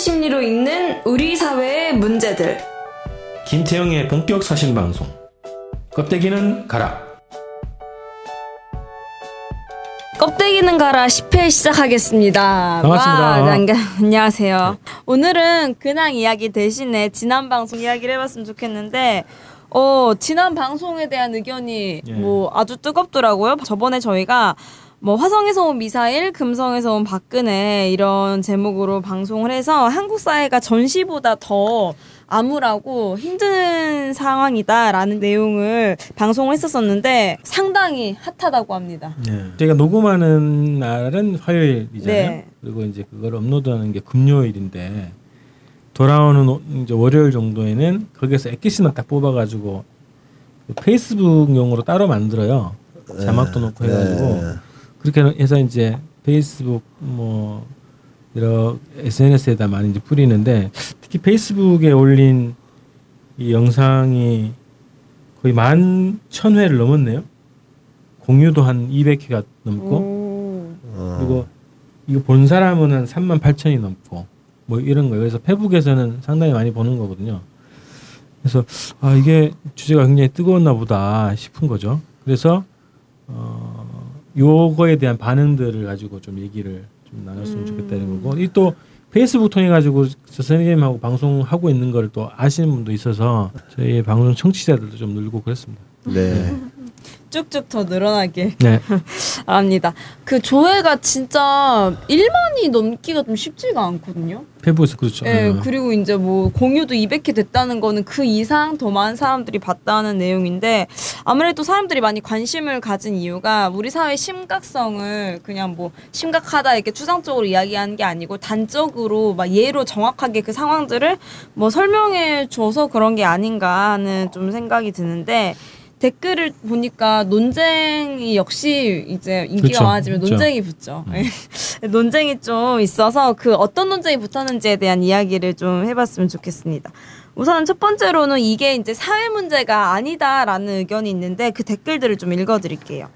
심리로 읽는 우리 사회의 문제들. 김태영의 본격 사신 방송. 껍데기는 가라. 껍데기는 가라 10회 시작하겠습니다. 반갑습니다. 와, 네, 안녕하세요. 오늘은 근황 이야기 대신에 지난 방송 이야기를 해봤으면 좋겠는데, 어, 지난 방송에 대한 의견이 예. 뭐 아주 뜨겁더라고요. 저번에 저희가 뭐 화성에서 온 미사일, 금성에서 온 박근혜 이런 제목으로 방송을 해서 한국 사회가 전시보다 더 암울하고 힘든 상황이다라는 내용을 방송을 했었었는데 상당히 핫하다고 합니다. 네. 저희가 녹음하는 날은 화요일이잖아요. 네. 그리고 이제 그걸 업로드하는 게 금요일인데 돌아오는 오- 이제 월요일 정도에는 거기에서 엑기스만 딱 뽑아가지고 그 페이스북용으로 따로 만들어요. 자막도 넣고 해가지고 네. 그렇게 해서 이제 페이스북 뭐 여러 SNS에다 많이 이제 뿌리는데 특히 페이스북에 올린 이 영상이 거의 만 천 회를 넘었네요. 공유도 한 200회가 넘고 오. 어. 그리고 이거 본 사람은 한 3만 8천이 넘고 뭐 이런 거예요. 그래서 페북에서는 상당히 많이 보는 거거든요. 그래서 아 이게 주제가 굉장히 뜨거웠나 보다 싶은 거죠. 그래서 어 요거에 대한 반응들을 가지고 좀 얘기를 좀 나눴으면 좋겠다 이런 거고 이또 페이스북 통해 가지고 저 선생님하고 방송하고 있는 걸 또 아시는 분도 있어서 저희 방송 청취자들도 좀 늘고 그랬습니다. 네. 쭉쭉 더 늘어나길 네. 바랍니다. 그 조회가 진짜 1만이 넘기가 좀 쉽지가 않거든요. 페북에서 그렇죠. 예, 어. 그리고 이제 뭐 공유도 200회 됐다는 거는 그 이상 더 많은 사람들이 봤다는 내용인데 아무래도 사람들이 많이 관심을 가진 이유가 우리 사회 심각성을 그냥 뭐 심각하다 이렇게 추상적으로 이야기하는 게 아니고 단적으로 막 예로 정확하게 그 상황들을 뭐 설명해 줘서 그런 게 아닌가 하는 좀 생각이 드는데 댓글을 보니까 논쟁이 역시 이제 인기가 그쵸, 많아지면 그쵸. 논쟁이 붙죠. 논쟁이 좀 있어서 그 어떤 논쟁이 붙었는지에 대한 이야기를 좀 해봤으면 좋겠습니다. 우선 첫 번째로는 이게 이제 사회 문제가 아니다라는 의견이 있는데 그 댓글들을 좀 읽어드릴게요.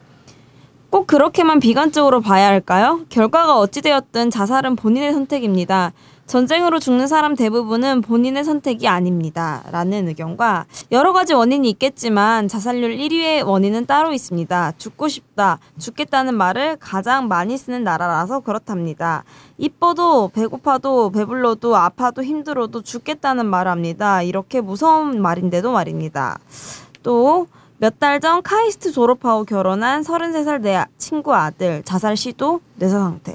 꼭 그렇게만 비관적으로 봐야 할까요? 결과가 어찌되었든 자살은 본인의 선택입니다. 전쟁으로 죽는 사람 대부분은 본인의 선택이 아닙니다. 라는 의견과 여러 가지 원인이 있겠지만 자살률 1위의 원인은 따로 있습니다. 죽고 싶다, 죽겠다는 말을 가장 많이 쓰는 나라라서 그렇답니다. 이뻐도 배고파도 배불러도 아파도 힘들어도 죽겠다는 말을 합니다. 이렇게 무서운 말인데도 말입니다. 또 몇 달 전 카이스트 졸업하고 결혼한 33살 내 친구 아들 자살 시도 뇌사 상태.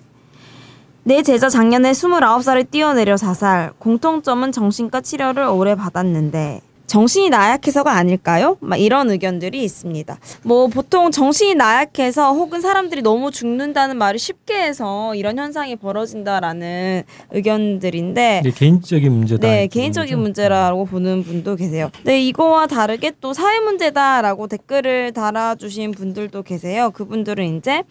내 제자 작년에 29살에 뛰어내려 자살. 공통점은 정신과 치료를 오래 받았는데 정신이 나약해서가 아닐까요? 막 이런 의견들이 있습니다. 뭐 보통 정신이 나약해서 혹은 사람들이 너무 죽는다는 말을 쉽게 해서 이런 현상이 벌어진다라는 의견들인데 개인적인 문제다. 네, 개인적인 거죠. 문제라고 보는 분도 계세요. 네, 이거와 다르게 또 사회 문제다라고 댓글을 달아주신 분들도 계세요. 그분들은 이제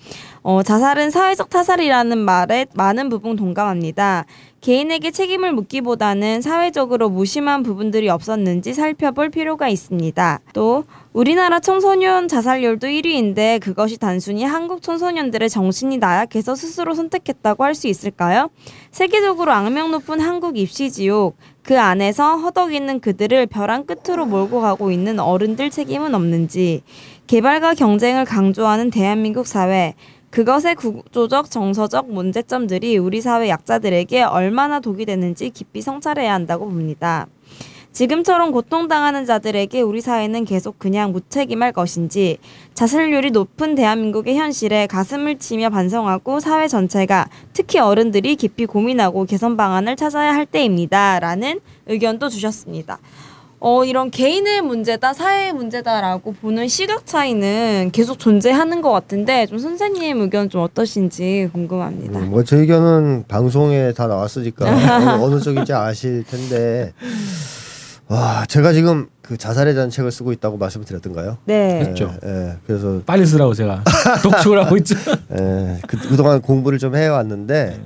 어, 자살은 사회적 타살이라는 말에 많은 부분 동감합니다. 개인에게 책임을 묻기보다는 사회적으로 무심한 부분들이 없었는지 살펴볼 필요가 있습니다. 또 우리나라 청소년 자살률도 1위인데 그것이 단순히 한국 청소년들의 정신이 나약해서 스스로 선택했다고 할 수 있을까요? 세계적으로 악명 높은 한국 입시 지옥 그 안에서 허덕이는 그들을 벼랑 끝으로 몰고 가고 있는 어른들 책임은 없는지 개발과 경쟁을 강조하는 대한민국 사회 그것의 구조적 정서적 문제점들이 우리 사회 약자들에게 얼마나 독이 되는지 깊이 성찰해야 한다고 봅니다. 지금처럼 고통당하는 자들에게 우리 사회는 계속 그냥 무책임할 것인지 자살률이 높은 대한민국의 현실에 가슴을 치며 반성하고 사회 전체가 특히 어른들이 깊이 고민하고 개선 방안을 찾아야 할 때입니다. 라는 의견도 주셨습니다. 어, 이런 개인의 문제다, 사회의 문제다라고 보는 시각 차이는 계속 존재하는 것 같은데, 좀 선생님 의견 좀 어떠신지 궁금합니다. 음, 뭐제 의견은 방송에 다 나왔으니까 어느, 어느 쪽인지 아실 텐데 와 제가 지금 그 자살에 대한 책을 쓰고 있다고 말씀드렸던가요? 네. 했죠. 예, 예, 그래서 빨리 쓰라고 제가 독촉을 하고 있죠. 예, 그, 그동안 공부를 좀 해왔는데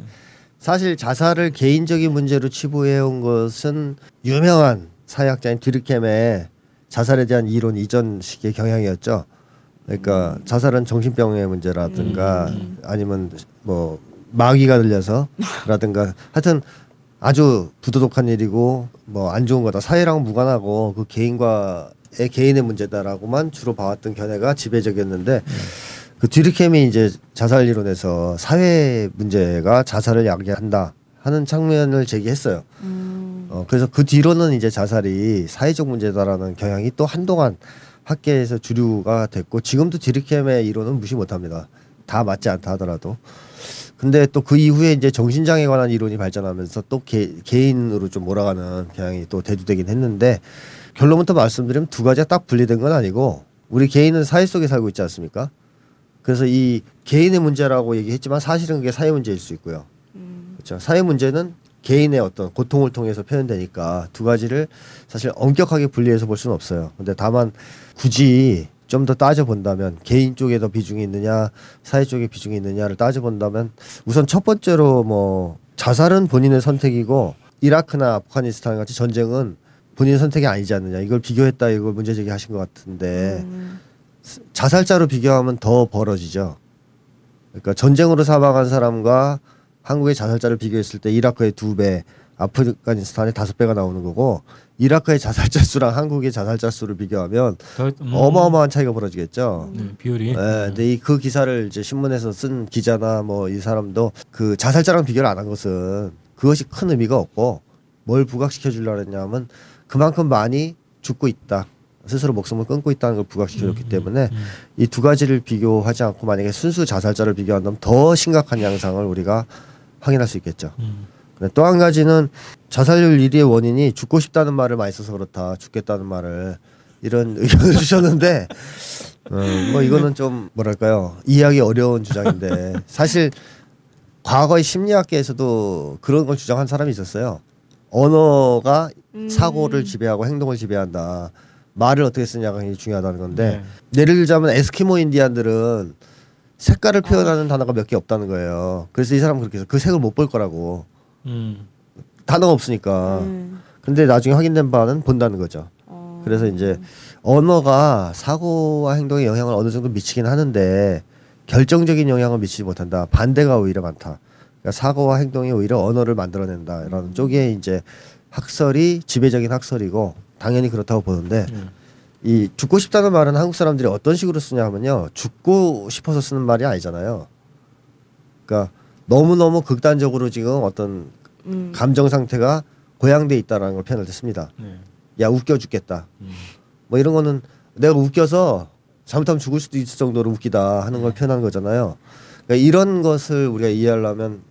사실 자살을 개인적인 문제로 치부해온 것은 유명한 사회학자인 드르켐의 자살에 대한 이론 이전 시기의 경향이었죠. 그러니까 자살은 정신병의 문제라든가 아니면 뭐 마귀가 들려서라든가 하여튼 아주 부도덕한 일이고 뭐 안 좋은 거다. 사회랑 무관하고 그 개인과의 개인의 문제다라고만 주로 봐왔던 견해가 지배적이었는데 그 뒤르켐이 이제 자살 이론에서 사회 문제가 자살을 야기한다 하는 측면을 제기했어요. 음. 어, 그래서 그 뒤로는 이제 자살이 사회적 문제다라는 경향이 또 한동안 학계에서 주류가 됐고 지금도 디르켐의 이론은 무시 못합니다. 다 맞지 않다 하더라도. 근데 또 그 이후에 이제 정신장애 관한 이론이 발전하면서 또 개, 개인으로 좀 몰아가는 경향이 또 대두되긴 했는데 결론부터 말씀드리면 두 가지가 딱 분리된 건 아니고 우리 개인은 사회 속에 살고 있지 않습니까? 그래서 이 개인의 문제라고 얘기했지만 사실은 그게 사회 문제일 수 있고요. 그렇죠. 사회 문제는 개인의 어떤 고통을 통해서 표현되니까 두 가지를 사실 엄격하게 분리해서 볼 수는 없어요. 근데 다만 굳이 좀 더 따져 본다면 개인 쪽에 더 비중이 있느냐, 사회 쪽에 비중이 있느냐를 따져 본다면 우선 첫 번째로 뭐 자살은 본인의 선택이고 이라크나 아프가니스탄 같이 전쟁은 본인의 선택이 아니지 않느냐 이걸 비교했다 이걸 문제 제기하신 것 같은데 음. 자살자로 비교하면 더 벌어지죠. 그러니까 전쟁으로 사망한 사람과 한국의 자살자를 비교했을 때 이라크의 두 배, 아프가니스탄의 다섯 배가 나오는 거고 이라크의 자살자 수랑 한국의 자살자 수를 비교하면 더, 음, 어마어마한 차이가 벌어지겠죠. 네, 비율이. 네, 근데 이 그 기사를 이제 신문에서 쓴 기자나 뭐 이 사람도 그 자살자랑 비교를 안 한 것은 그것이 큰 의미가 없고 뭘 부각시켜 주려고 했냐면 그만큼 많이 죽고 있다. 스스로 목숨을 끊고 있다는 걸 부각시켜 줬기 때문에 음. 이두 가지를 비교하지 않고 만약에 순수 자살자를 비교한다면 더 심각한 양상을 우리가 확인할 수 있겠죠. 음. 또한 가지는 자살률 1위의 원인이 죽고 싶다는 말을 많이 써서 그렇다. 죽겠다는 말을 이런 의견을 주셨는데 어, 뭐 이거는 좀 뭐랄까요 이해하기 어려운 주장인데 사실 과거의 심리학계에서도 그런 걸 주장한 사람이 있었어요. 언어가 음. 사고를 지배하고 행동을 지배한다. 말을 어떻게 쓰냐가 굉장히 중요하다는 건데 네. 예를 들자면 에스키모 인디안들은 색깔을 표현하는 단어가 몇 개 없다는 거예요. 그래서 이 사람은 그렇게 해서 그 색을 못 볼 거라고 음. 단어가 없으니까. 음. 근데 나중에 확인된 바는 본다는 거죠. 어. 그래서 이제 언어가 사고와 행동에 영향을 어느 정도 미치긴 하는데 결정적인 영향을 미치지 못한다. 반대가 오히려 많다. 그러니까 사고와 행동이 오히려 언어를 만들어낸다라는 쪽에 이제 학설이 지배적인 학설이고 당연히 그렇다고 보는데 음. 이 죽고 싶다는 말은 한국 사람들이 어떤 식으로 쓰냐 하면요. 죽고 싶어서 쓰는 말이 아니잖아요. 그러니까 너무너무 극단적으로 지금 어떤 음. 감정 상태가 고양돼 있다라는 걸 표현할 때 씁니다. 네. 야 웃겨 죽겠다. 음. 뭐 이런 거는 내가 웃겨서 잘못하면 죽을 수도 있을 정도로 웃기다 하는 걸 표현한 거잖아요. 그러니까 이런 것을 우리가 이해하려면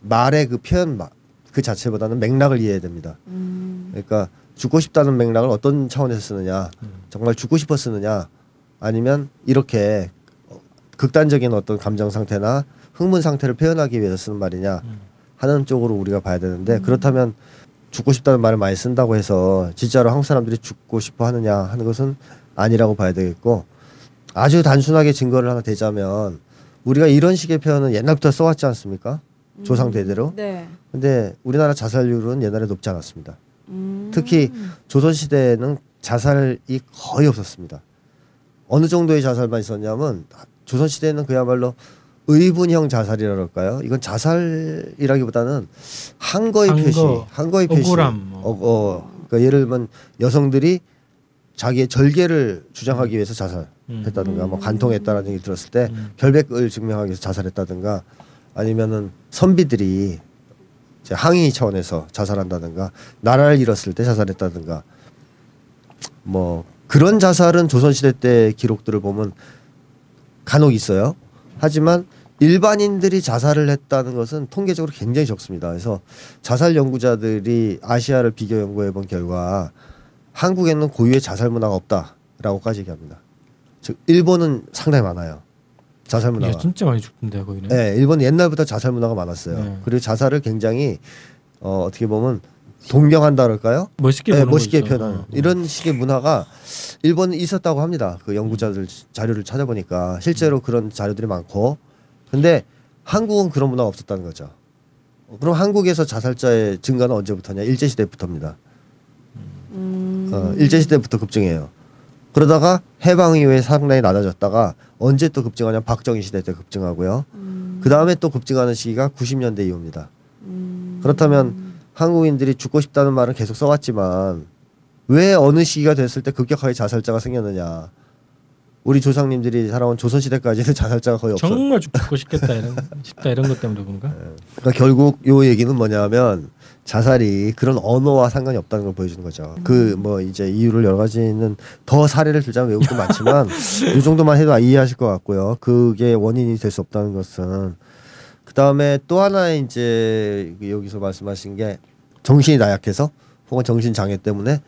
말의 그 표현 마- 그 자체보다는 맥락을 이해해야 됩니다. 음. 그러니까 죽고 싶다는 맥락을 어떤 차원에서 쓰느냐, 정말 죽고 싶어 쓰느냐, 아니면 이렇게 어, 극단적인 어떤 감정 상태나 흥분 상태를 표현하기 위해서 쓰는 말이냐 하는 쪽으로 우리가 봐야 되는데 그렇다면 죽고 싶다는 말을 많이 쓴다고 해서 진짜로 한국 사람들이 죽고 싶어 하느냐 하는 것은 아니라고 봐야 되겠고 아주 단순하게 증거를 하나 대자면 우리가 이런 식의 표현은 옛날부터 써왔지 않습니까? 조상 대대로. 네. 근데 우리나라 자살률은 옛날에 높지 않았습니다. 음. 특히 조선 시대에는 자살이 거의 없었습니다. 어느 정도의 자살만 있었냐면 조선 시대에는 그야말로 의분형 자살이라 그럴까요? 이건 자살이라기보다는 항거의 항거, 표시, 항거의 표시. 억울함, 뭐. 어, 어. 그러니까 예를 들면 여성들이 자기의 절개를 주장하기 위해서 자살했다든가, 뭐 간통했다라는 얘기 들었을 때 음. 결백을 증명하기 위해서 자살했다든가, 아니면은 선비들이 이제 항의 차원에서 자살한다든가, 나라를 잃었을 때 자살했다든가, 뭐 그런 자살은 조선시대 때 기록들을 보면 간혹 있어요. 하지만 일반인들이 자살을 했다는 것은 통계적으로 굉장히 적습니다. 그래서 자살 연구자들이 아시아를 비교 연구해 본 결과 한국에는 고유의 자살 문화가 없다라고까지 얘기합니다. 즉 일본은 상당히 많아요. 자살 문화가. 예, 진짜 많이 죽던데 거기는. 네, 일본 옛날부터 자살 문화가 많았어요. 네. 그리고 자살을 굉장히 어, 어떻게 보면 동경한다 그럴까요? 멋있게 네, 멋있게. 표현하는 어. 이런 식의 문화가 일본에 있었다고 합니다. 그 연구자들 자료를 찾아보니까 실제로 그런 자료들이 많고, 근데 한국은 그런 문화가 없었다는 거죠. 어, 그럼 한국에서 자살자의 증가는 언제부터냐? 일제 시대부터입니다. 음. 어, 일제 시대부터 급증해요. 그러다가 해방 이후에 상당히 낮아졌다가 언제 또 급증하냐? 박정희 시대 때 급증하고요. 음. 그 다음에 또 급증하는 시기가 90년대 이후입니다. 음. 그렇다면 한국인들이 죽고 싶다는 말은 계속 써왔지만 왜 어느 시기가 됐을 때 급격하게 자살자가 생겼느냐? 우리 조상님들이 살아온 조선 시대까지는 자살자가 거의 없어. 정말 죽고 싶겠다 이런 싶다 이런 것 때문에 그런가? 그러니까 결국 요 얘기는 뭐냐면 자살이 그런 언어와 상관이 없다는 걸 보여주는 거죠. 그 뭐 이제 이유를 여러 가지는 더 사례를 들자면 외국도 많지만 이 정도만 해도 이해하실 것 같고요. 그게 원인이 될 수 없다는 것은 그 다음에 또 하나 이제 여기서 말씀하신 게 정신이 나약해서 혹은 정신 장애 때문에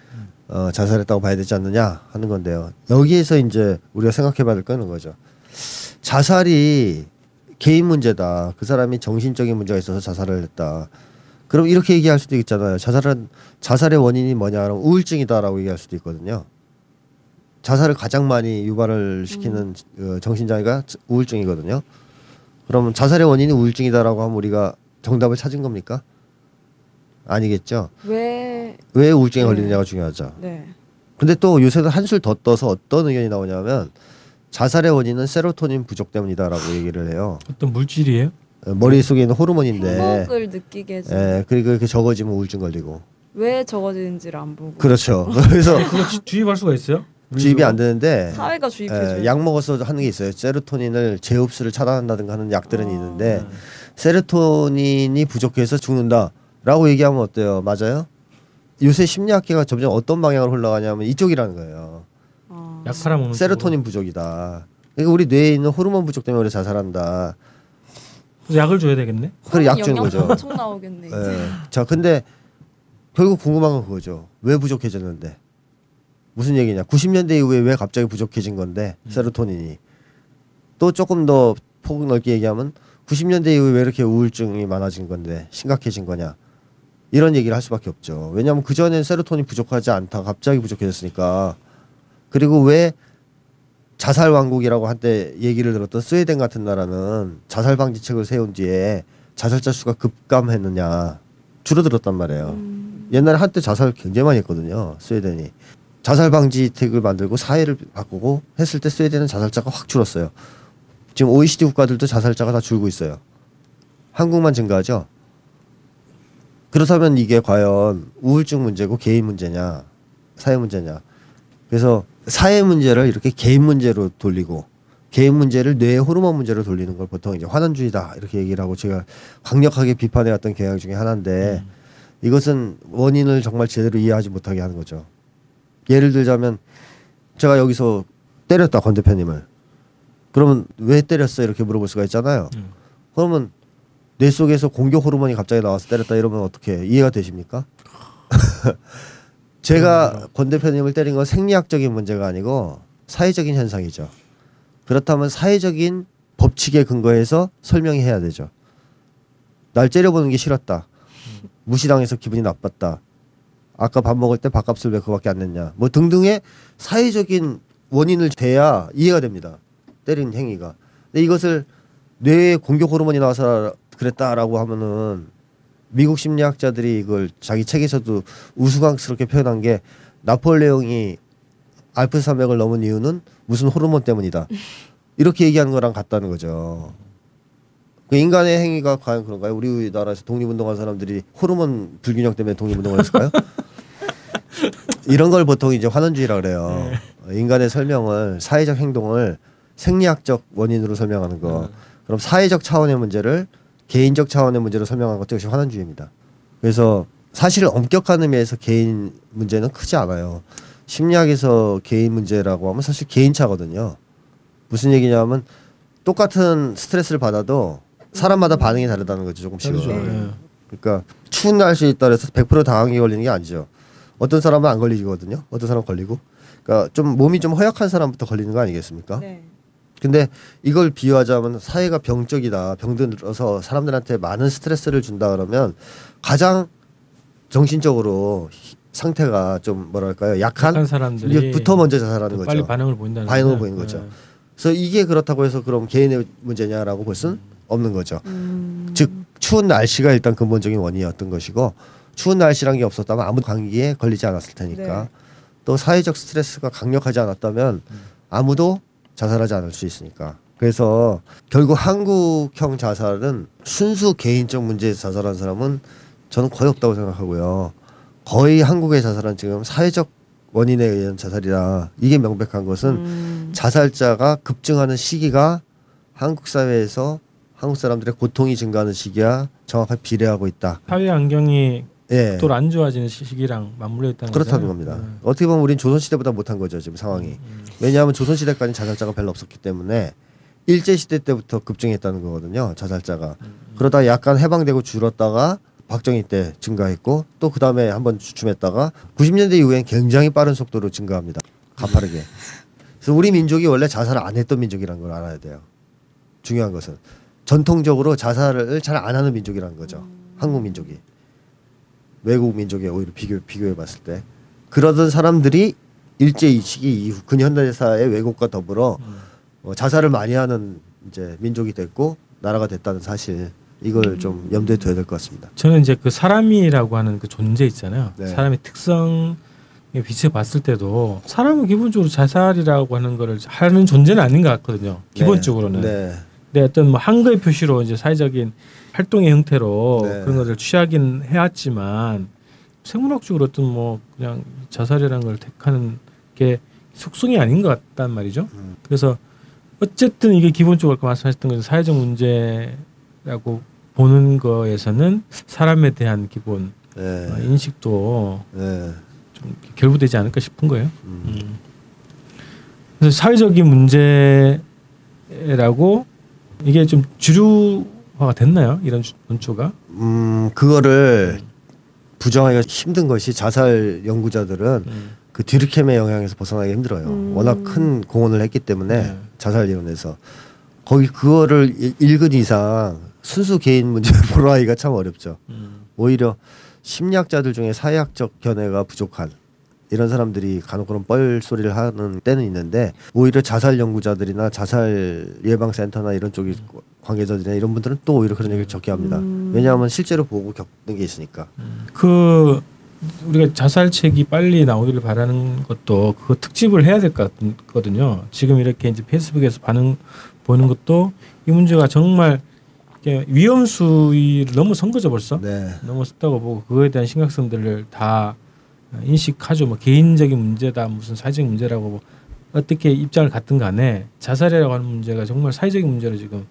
어, 자살했다고 봐야 되지 않느냐 하는 건데요. 여기에서 이제 우리가 생각해봐야 될 거는 거죠. 자살이 개인 문제다. 그 사람이 정신적인 문제가 있어서 자살을 했다. 그럼 이렇게 얘기할 수도 있잖아요. 자살은 자살의 원인이 뭐냐? 그럼 우울증이다라고 얘기할 수도 있거든요. 자살을 가장 많이 유발을 시키는 어, 정신 장애가 우울증이거든요. 그러면 자살의 원인이 우울증이다라고 하면 우리가 정답을 찾은 겁니까? 아니겠죠. 왜? 왜 우울증에 네. 걸리느냐가 중요하죠. 네. 근데 또 요새는 한술 더 떠서 어떤 의견이 나오냐면 자살의 원인은 세로토닌 부족 때문이다라고 얘기를 해요. 어떤 물질이에요? 어, 머릿속에 있는 호르몬인데 행복을 느끼게 해주. 예, 그리고 그렇게 적어지면 우울증 걸리고. 왜 적어지는지를 안 보고. 그렇죠. 그래서 그거 주- 주입할 수가 있어요? 주입이 안 되는데 사회가 주입해줘요. 예, 약 먹어서 하는 게 있어요. 세로토닌을 재흡수를 차단한다든가 하는 약들은 아. 있는데 세로토닌이 부족해서 죽는다 라고 얘기하면 어때요? 맞아요? 요새 심리학계가 점점 어떤 방향으로 흘러가냐면 이쪽이라는 거예요. 아. 약 팔아먹는 세로토닌 부족이다. 그러니까 우리 뇌에 있는 호르몬 부족 때문에 우리 자살한다. 그래서 약을 줘야 되겠네. 그래 약 주는 영양 거죠. 엄청 나오겠네. 예. 자, 근데 결국 궁금한 건 그거죠. 왜 부족해졌는데? 무슨 얘기냐? 90년대 이후에 왜 갑자기 부족해진 건데 세로토닌이 또 조금 더 폭 넓게 얘기하면 90년대 이후에 왜 이렇게 우울증이 많아진 건데 심각해진 거냐? 이런 얘기를 할 수밖에 없죠. 왜냐하면 그 전엔 세로토닌 부족하지 않다 갑자기 부족해졌으니까 그리고 왜 자살 왕국이라고 한때 얘기를 들었던 스웨덴 같은 나라는 자살 방지책을 세운 뒤에 자살자 수가 급감했느냐 줄어들었단 말이에요. 음. 옛날에 한때 자살 굉장히 많이 했거든요. 스웨덴이 자살 방지책을 만들고 사회를 바꾸고 했을 때 스웨덴은 자살자가 확 줄었어요. 지금 OECD 국가들도 자살자가 다 줄고 있어요. 한국만 증가하죠. 그렇다면 이게 과연 우울증 문제고 개인 문제냐, 사회 문제냐. 그래서 사회 문제를 이렇게 개인 문제로 돌리고 개인 문제를 뇌 호르몬 문제로 돌리는 걸 보통 이제 환원주의다 이렇게 얘기를 하고 제가 강력하게 비판해 왔던 경향 중에 하나인데 이것은 원인을 정말 제대로 이해하지 못하게 하는 거죠. 예를 들자면 제가 여기서 때렸다 권 대표님을 그러면 왜 때렸어 이렇게 물어볼 수가 있잖아요. 음. 그러면 뇌 속에서 공격 호르몬이 갑자기 나와서 때렸다 이러면 어떻게 이해가 되십니까? 제가 권 대표님을 때린 건 생리학적인 문제가 아니고 사회적인 현상이죠. 그렇다면 사회적인 법칙에 근거해서 설명이 해야 되죠. 날 째려보는 게 싫었다. 무시당해서 기분이 나빴다. 아까 밥 먹을 때 밥값을 왜 그밖에 안 냈냐. 뭐 등등의 사회적인 원인을 대야 이해가 됩니다. 때린 행위가. 근데 이것을 뇌에 공격 호르몬이 나와서 그랬다라고 하면은 미국 심리학자들이 이걸 자기 책에서도 우스꽝스럽게 표현한 게 나폴레옹이 알프 산맥을 넘은 이유는 무슨 호르몬 때문이다. 이렇게 얘기하는 거랑 같다는 거죠. 그 인간의 행위가 과연 그런가요? 우리나라에서 독립운동한 사람들이 호르몬 불균형 때문에 독립운동을 했을까요? 이런 걸 보통 이제 환원주의라 그래요. 인간의 설명을 사회적 행동을 생리학적 원인으로 설명하는 거. 그럼 사회적 차원의 문제를 개인적 차원의 문제로 설명하는 것도 역시 환원주의입니다. 그래서 사실 엄격한 의미에서 개인 문제는 크지 않아요. 심리학에서 개인 문제라고 하면 사실 개인차거든요. 무슨 얘기냐면 똑같은 스트레스를 받아도 사람마다 반응이 다르다는 거죠 조금씩은. 다르죠. 예. 그러니까 추운 날씨에 따라서 100% 당황이 걸리는 게 아니죠. 어떤 사람은 안 걸리거든요. 어떤 사람은 걸리고. 그러니까 좀 몸이 좀 허약한 사람부터 걸리는 거 아니겠습니까? 네. 근데 이걸 비유하자면 사회가 병적이다. 병들어서 사람들한테 많은 스트레스를 준다 그러면 가장 정신적으로 히- 상태가 좀 뭐랄까요? 약한 약한 사람들이 부터 먼저 자살하는 거죠. 빨리 반응을 보인다는 반응을. 보이는 거죠. 예. 그래서 이게 그렇다고 해서 그럼 개인의 문제냐라고 볼 수는 없는 거죠. 음. 즉 추운 날씨가 일단 근본적인 원인이었던 것이고 추운 날씨란 게 없었다면 아무 감기에 걸리지 않았을 테니까 네. 또 사회적 스트레스가 강력하지 않았다면 아무도 자살하지 않을 수 있으니까 그래서 결국 한국형 자살은 순수 개인적 문제에서 자살한 사람은 저는 거의 없다고 생각하고요. 거의 한국의 자살은 지금 사회적 원인에 의한 자살이라 이게 명백한 것은 음. 자살자가 급증하는 시기가 한국 사회에서 한국 사람들의 고통이 증가하는 시기와 정확하게 비례하고 있다. 사회 환경이 예. 또안 좋아지는 시기랑 맞물려 있다는 그렇다는 거잖아요. 겁니다. 네. 어떻게 보면 우린 조선 시대보다 못한 거죠 지금 상황이. 음. 왜냐하면 조선 시대까지 자살자가 별로 없었기 때문에 일제 시대 때부터 급증했다는 거거든요 자살자가. 음. 그러다 약간 해방되고 줄었다가 박정희 때 증가했고 또 그 다음에 한번 주춤했다가 90년대 이후엔 굉장히 빠른 속도로 증가합니다. 가파르게. 그래서 우리 민족이 원래 자살을 안 했던 민족이라는 걸 알아야 돼요. 중요한 것은 전통적으로 자살을 잘 안 하는 민족이라는 거죠. 한국 민족이 외국 민족에 오히려 비교 비교해 봤을 때 그러던 사람들이 일제 이 시기 이후 근현대사의 왜곡과 더불어 어, 자살을 많이 하는 이제 민족이 됐고 나라가 됐다는 사실 이걸 좀 염두에 둬야 될 것 같습니다. 저는 이제 그 사람이라고 하는 그 존재 있잖아요. 네. 사람의 특성에 비춰 봤을 때도 사람은 기본적으로 자살이라고 하는 거를 하는 존재는 아닌 것 같거든요. 기본적으로는. 네. 네, 어떤 뭐 한거의 표시로 이제 사회적인 활동의 형태로 네. 그런 것을 취하긴 해왔지만 생물학적으로 어떤 뭐 그냥 자살이라는 걸 택하는 게 속성이 아닌 것 같단 말이죠. 음. 그래서 어쨌든 이게 기본적으로 아까 말씀하셨던 것처럼 사회적 문제라고 보는 거에서는 사람에 대한 기본 네. 어, 인식도 네. 좀 결부되지 않을까 싶은 거예요. 음. 음. 그래서 사회적인 문제라고 이게 좀 주류화가 됐나요? 이런 주- 논조가? 음 그거를 부정하기가 힘든 것이 자살 연구자들은 음. 그 뒤르켐의 영향에서 벗어나기 힘들어요. 음. 워낙 큰 공헌을 했기 때문에 네. 자살 이론에서 거기 그거를 일- 읽은 이상 순수 개인 문제를 보러하기가 참 어렵죠. 음. 오히려 심리학자들 중에 사회학적 견해가 부족한 이런 사람들이 간혹 그런 뻘 소리를 하는 때는 있는데 오히려 자살 연구자들이나 자살 예방 센터나 이런 쪽이 관계자들이나 이런 분들은 또 오히려 그런 얘기를 적게 합니다. 음. 왜냐하면 실제로 보고 겪는 게 있으니까. 그 우리가 자살책이 빨리 나오기를 바라는 것도 그거 특집을 해야 될 것 같거든요. 지금 이렇게 이제 페이스북에서 반응 보는 것도 이 문제가 정말 이게 위험 수위를 넘어선 거죠 벌써. 네. 넘어섰다고 보고 그거에 대한 심각성들을 다 인식하죠. 뭐 개인적인 문제다, 무슨 사회적인 문제라고 뭐 어떻게 입장을 갖든 간에 자살이라고 하는 문제가 정말 사회적인 문제로 지금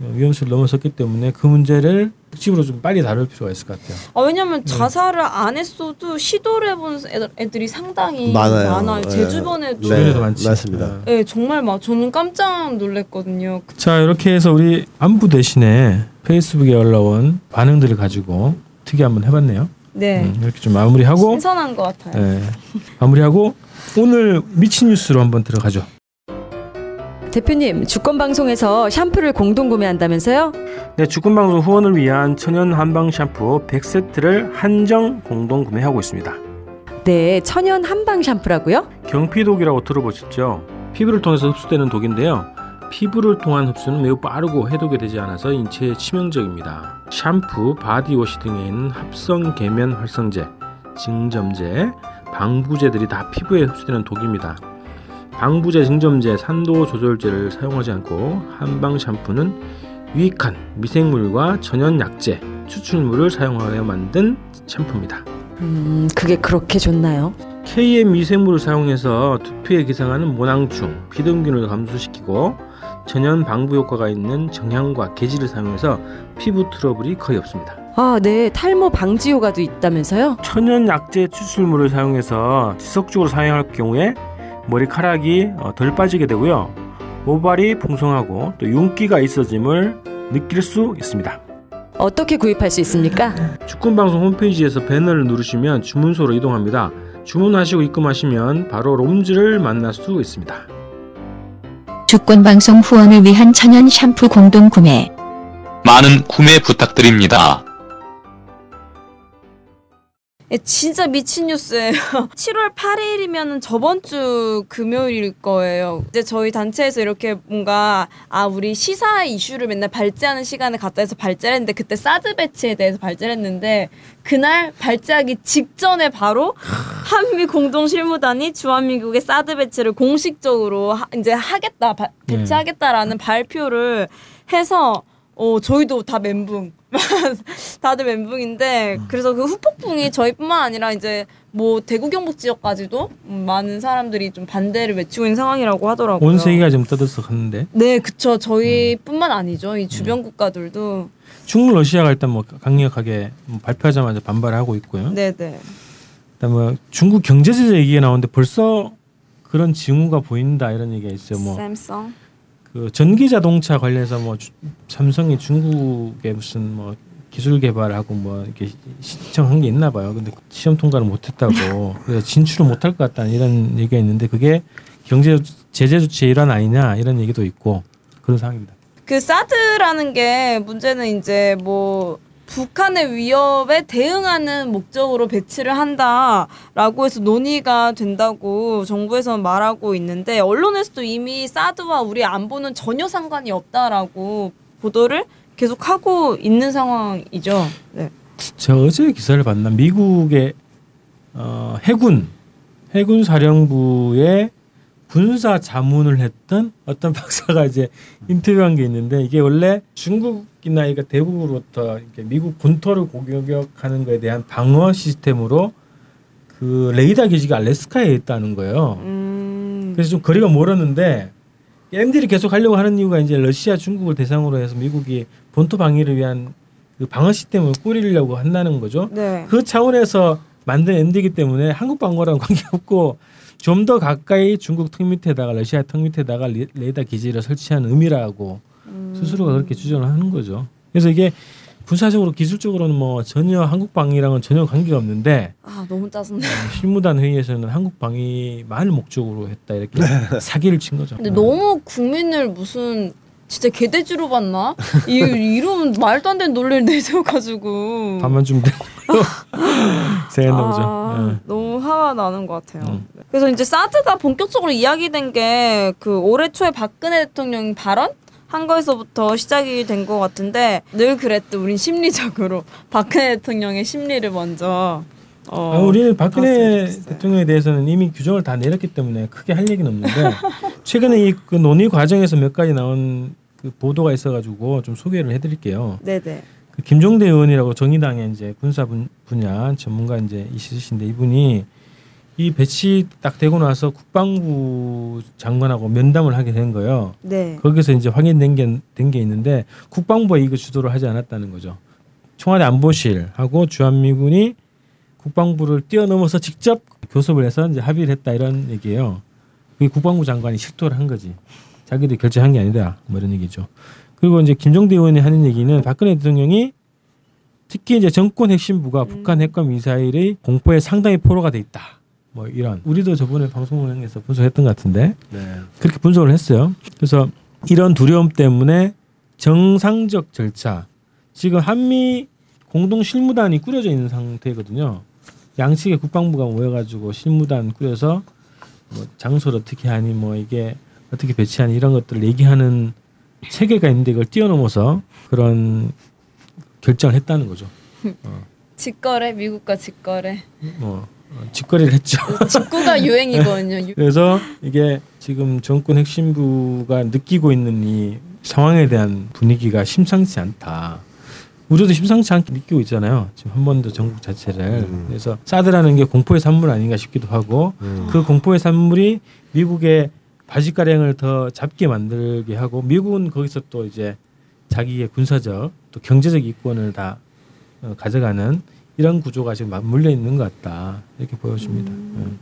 위험수를 넘어섰기 때문에 그 문제를 특집으로 좀 빨리 다룰 필요가 있을 것 같아요. 아, 왜냐면 네. 자살을 안 했어도 시도를 해본 애들, 애들이 상당히 많아요. 많아요. 네. 제 주변에도. 네. 주변에도 많지. 맞습니다. 네, 정말 막 저는 깜짝 놀랐거든요. 자 이렇게 해서 우리 안부 대신에 페이스북에 올라온 반응들을 가지고 특이 한번 해봤네요. 네. 음, 이렇게 좀 마무리하고 신선한 것 같아요. 네, 마무리하고 오늘 미친 뉴스로 한번 들어가죠. 대표님, 주권 방송에서 샴푸를 공동 구매한다면서요? 네, 주권방송 후원을 위한 천연 한방 샴푸 100세트를 한정 공동 구매하고 있습니다. 네, 천연 한방 샴푸라고요? 경피독이라고 들어보셨죠? 피부를 통해서 흡수되는 독인데요. 피부를 통한 흡수는 매우 빠르고 해독이 되지 않아서 인체에 치명적입니다. 샴푸, 바디워시 등에 있는 합성 계면 활성제, 증점제, 방부제들이 다 피부에 흡수되는 독입니다. 방부제, 증점제, 산도 조절제를 사용하지 않고 한방 샴푸는 유익한 미생물과 천연 약재, 추출물을 사용하여 만든 샴푸입니다. 음, 그게 그렇게 좋나요? KM 미생물을 사용해서 두피에 기생하는 모낭충, 비듬균을 감소시키고 천연 방부 효과가 있는 정향과 계지를 사용해서 피부 트러블이 거의 없습니다. 아, 네, 탈모 방지 효과도 있다면서요? 천연 약재 추출물을 사용해서 지속적으로 사용할 경우에 머리카락이 어, 덜 빠지게 되고요. 모발이 풍성하고 또 윤기가 있어짐을 느낄 수 있습니다. 어떻게 구입할 수 있습니까? 주권방송 홈페이지에서 배너를 누르시면 주문소로 이동합니다. 주문하시고 입금하시면 바로 롬즈를 만날 수 있습니다. 주권방송 후원을 위한 천연 샴푸 공동 구매. 많은 구매 부탁드립니다. 예, 진짜 미친 뉴스예요. 7월 8일이면 저번 주 금요일일 거예요. 이제 저희 단체에서 이렇게 뭔가 아 우리 시사 이슈를 맨날 발제하는 시간을 갖다 해서 발제를 했는데 그때 사드 배치에 대해서 발제를 했는데 그날 발제하기 직전에 바로 한미 공동 실무단이 주한미국의 사드 배치를 공식적으로 하, 이제 하겠다 바- 배치하겠다라는 발표를 해서 어 저희도 다 멘붕. 다들 멘붕인데 음. 그래서 그 후폭풍이 저희뿐만 아니라 이제 뭐 대구 경북 지역까지도 음, 많은 사람들이 좀 반대를 외치고 있는 상황이라고 하더라고요. 온 세계가 지금 떠들썩하는데 네, 그쵸. 저희뿐만 음. 아니죠. 이 주변 국가들도 중국 러시아가 일단 뭐 강력하게 뭐 발표하자마자 반발하고 있고요. 네, 네. 그다음에 뭐 중국 경제 제재 얘기가 나오는데 벌써 그런 징후가 보인다 이런 얘기가 있어요. 뭐 샘성. 그 전기 자동차 관련해서 뭐 주- 삼성이 중국에 무슨 뭐 기술 개발하고 뭐 이렇게 신청한 게 있나 봐요. 근데 시험 통과를 못 했다고 그래서 진출을 못 할 것 같다는 이런 얘기가 있는데 그게 경제 제재 조치의 일환 아니냐 이런 얘기도 있고 그런 상황입니다. 그 사드라는 게 문제는 이제 뭐 북한의 위협에 대응하는 목적으로 배치를 한다라고 해서 논의가 된다고 정부에서는 말하고 있는데 언론에서도 이미 사드와 우리 안보는 전혀 상관이 없다라고 보도를 계속 하고 있는 상황이죠. 네. 제가 어제 기사를 봤나 미국의 어, 해군 해군 사령부의 군사 자문을 했던 어떤 박사가 이제 인터뷰한 게 있는데 이게 원래 중국 이나 이가 대북으로부터 이렇게 미국 본토를 공격하는 거에 대한 방어 시스템으로 그 레이더 기지가 알래스카에 있다는 거예요. 음. 그래서 좀 거리가 멀었는데 MD를 계속 하려고 하는 이유가 이제 러시아, 중국을 대상으로 해서 미국이 본토 방위를 위한 그 방어 시스템을 꾸리려고 한다는 거죠. 네. 그 차원에서 만든 MD이기 때문에 한국 방어랑 관계없고 좀 더 가까이 중국 턱 밑에다가 러시아 턱 밑에다가 리- 레이더 기지를 설치한 의미라고 음. 스스로가 그렇게 주장을 하는 거죠. 그래서 이게 군사적으로 기술적으로는 뭐 전혀 한국 방위랑은 전혀 관계가 없는데 아 너무 짜증나. 실무단 회의에서는 한국 방위만을 목적으로 했다 이렇게 사기를 친 거죠. 근데 너무 국민을 무슨 진짜 개돼지로 봤나? 이 이런 말도 안 되는 논리를 내세워가지고. 반만 주면 되고 생각나 보죠. 아, 예. 너무 화가 나는 것 같아요. 음. 그래서 이제 사드가 본격적으로 이야기된 게 그 올해 초에 박근혜 대통령 발언 한 거에서부터 시작이 된 것 같은데 늘 그랬듯 우린 심리적으로 박근혜 대통령의 심리를 먼저 어, 아, 우리는 박근혜. 대통령에 대해서는 이미 규정을 다 내렸기 때문에 크게 할 얘기는 없는데 최근에 이 그 논의 과정에서 몇 가지 나온 그 보도가 있어가지고 좀 소개를 해드릴게요. 네네 그 김종대 의원이라고 정의당의 이제 군사 분, 분야 전문가 이제 있으신데 이분이 이 배치 딱 되고 나서 국방부 장관하고 면담을 하게 된 거예요. 네. 거기서 이제 확인된 게 된 게 있는데 국방부가 이거 주도를 하지 않았다는 거죠. 청와대 안보실하고 주한미군이 국방부를 뛰어넘어서 직접 교섭을 해서 이제 합의를 했다 이런 얘기예요. 그게 국방부 장관이 실토를 한 거지. 자기들이 결정한 게 아니다. 뭐 이런 얘기죠. 그리고 이제 김종대 의원이 하는 얘기는 박근혜 대통령이 특히 이제 정권 핵심부가 북한 핵과 미사일의 공포에 상당히 포로가 돼 있다. 뭐 이런 우리도 저번에 방송에서 분석했던 것 같은데 네. 그렇게 분석을 했어요. 그래서 이런 두려움 때문에 정상적 절차 지금 한미 공동 실무단이 꾸려져 있는 상태거든요. 양측의 국방부가 모여가지고 실무단 꾸려서 뭐 장소를 어떻게 하니 뭐 이게 어떻게 배치하니 이런 것들을 얘기하는 체계가 있는데 이걸 뛰어넘어서 그런 결정을 했다는 거죠. 직거래 미국과 직거래 뭐 어, 직거래를 했죠. 직구가 유행이거든요. 유- 그래서 이게 지금 정권 핵심부가 느끼고 있는 이 상황에 대한 분위기가 심상치 않다. 우리도 심상치 않게 느끼고 있잖아요. 지금 한 번 더 전국 자체를. 음. 그래서 사드라는 게 공포의 산물 아닌가 싶기도 하고 음. 그 공포의 산물이 미국의 바지가량을 더 잡게 만들게 하고 미국은 거기서 또 이제 자기의 군사적 또 경제적 이권을 다 어, 가져가는 이런 구조가 지금 맞물려 있는 것 같다 이렇게 보여집니다. 음.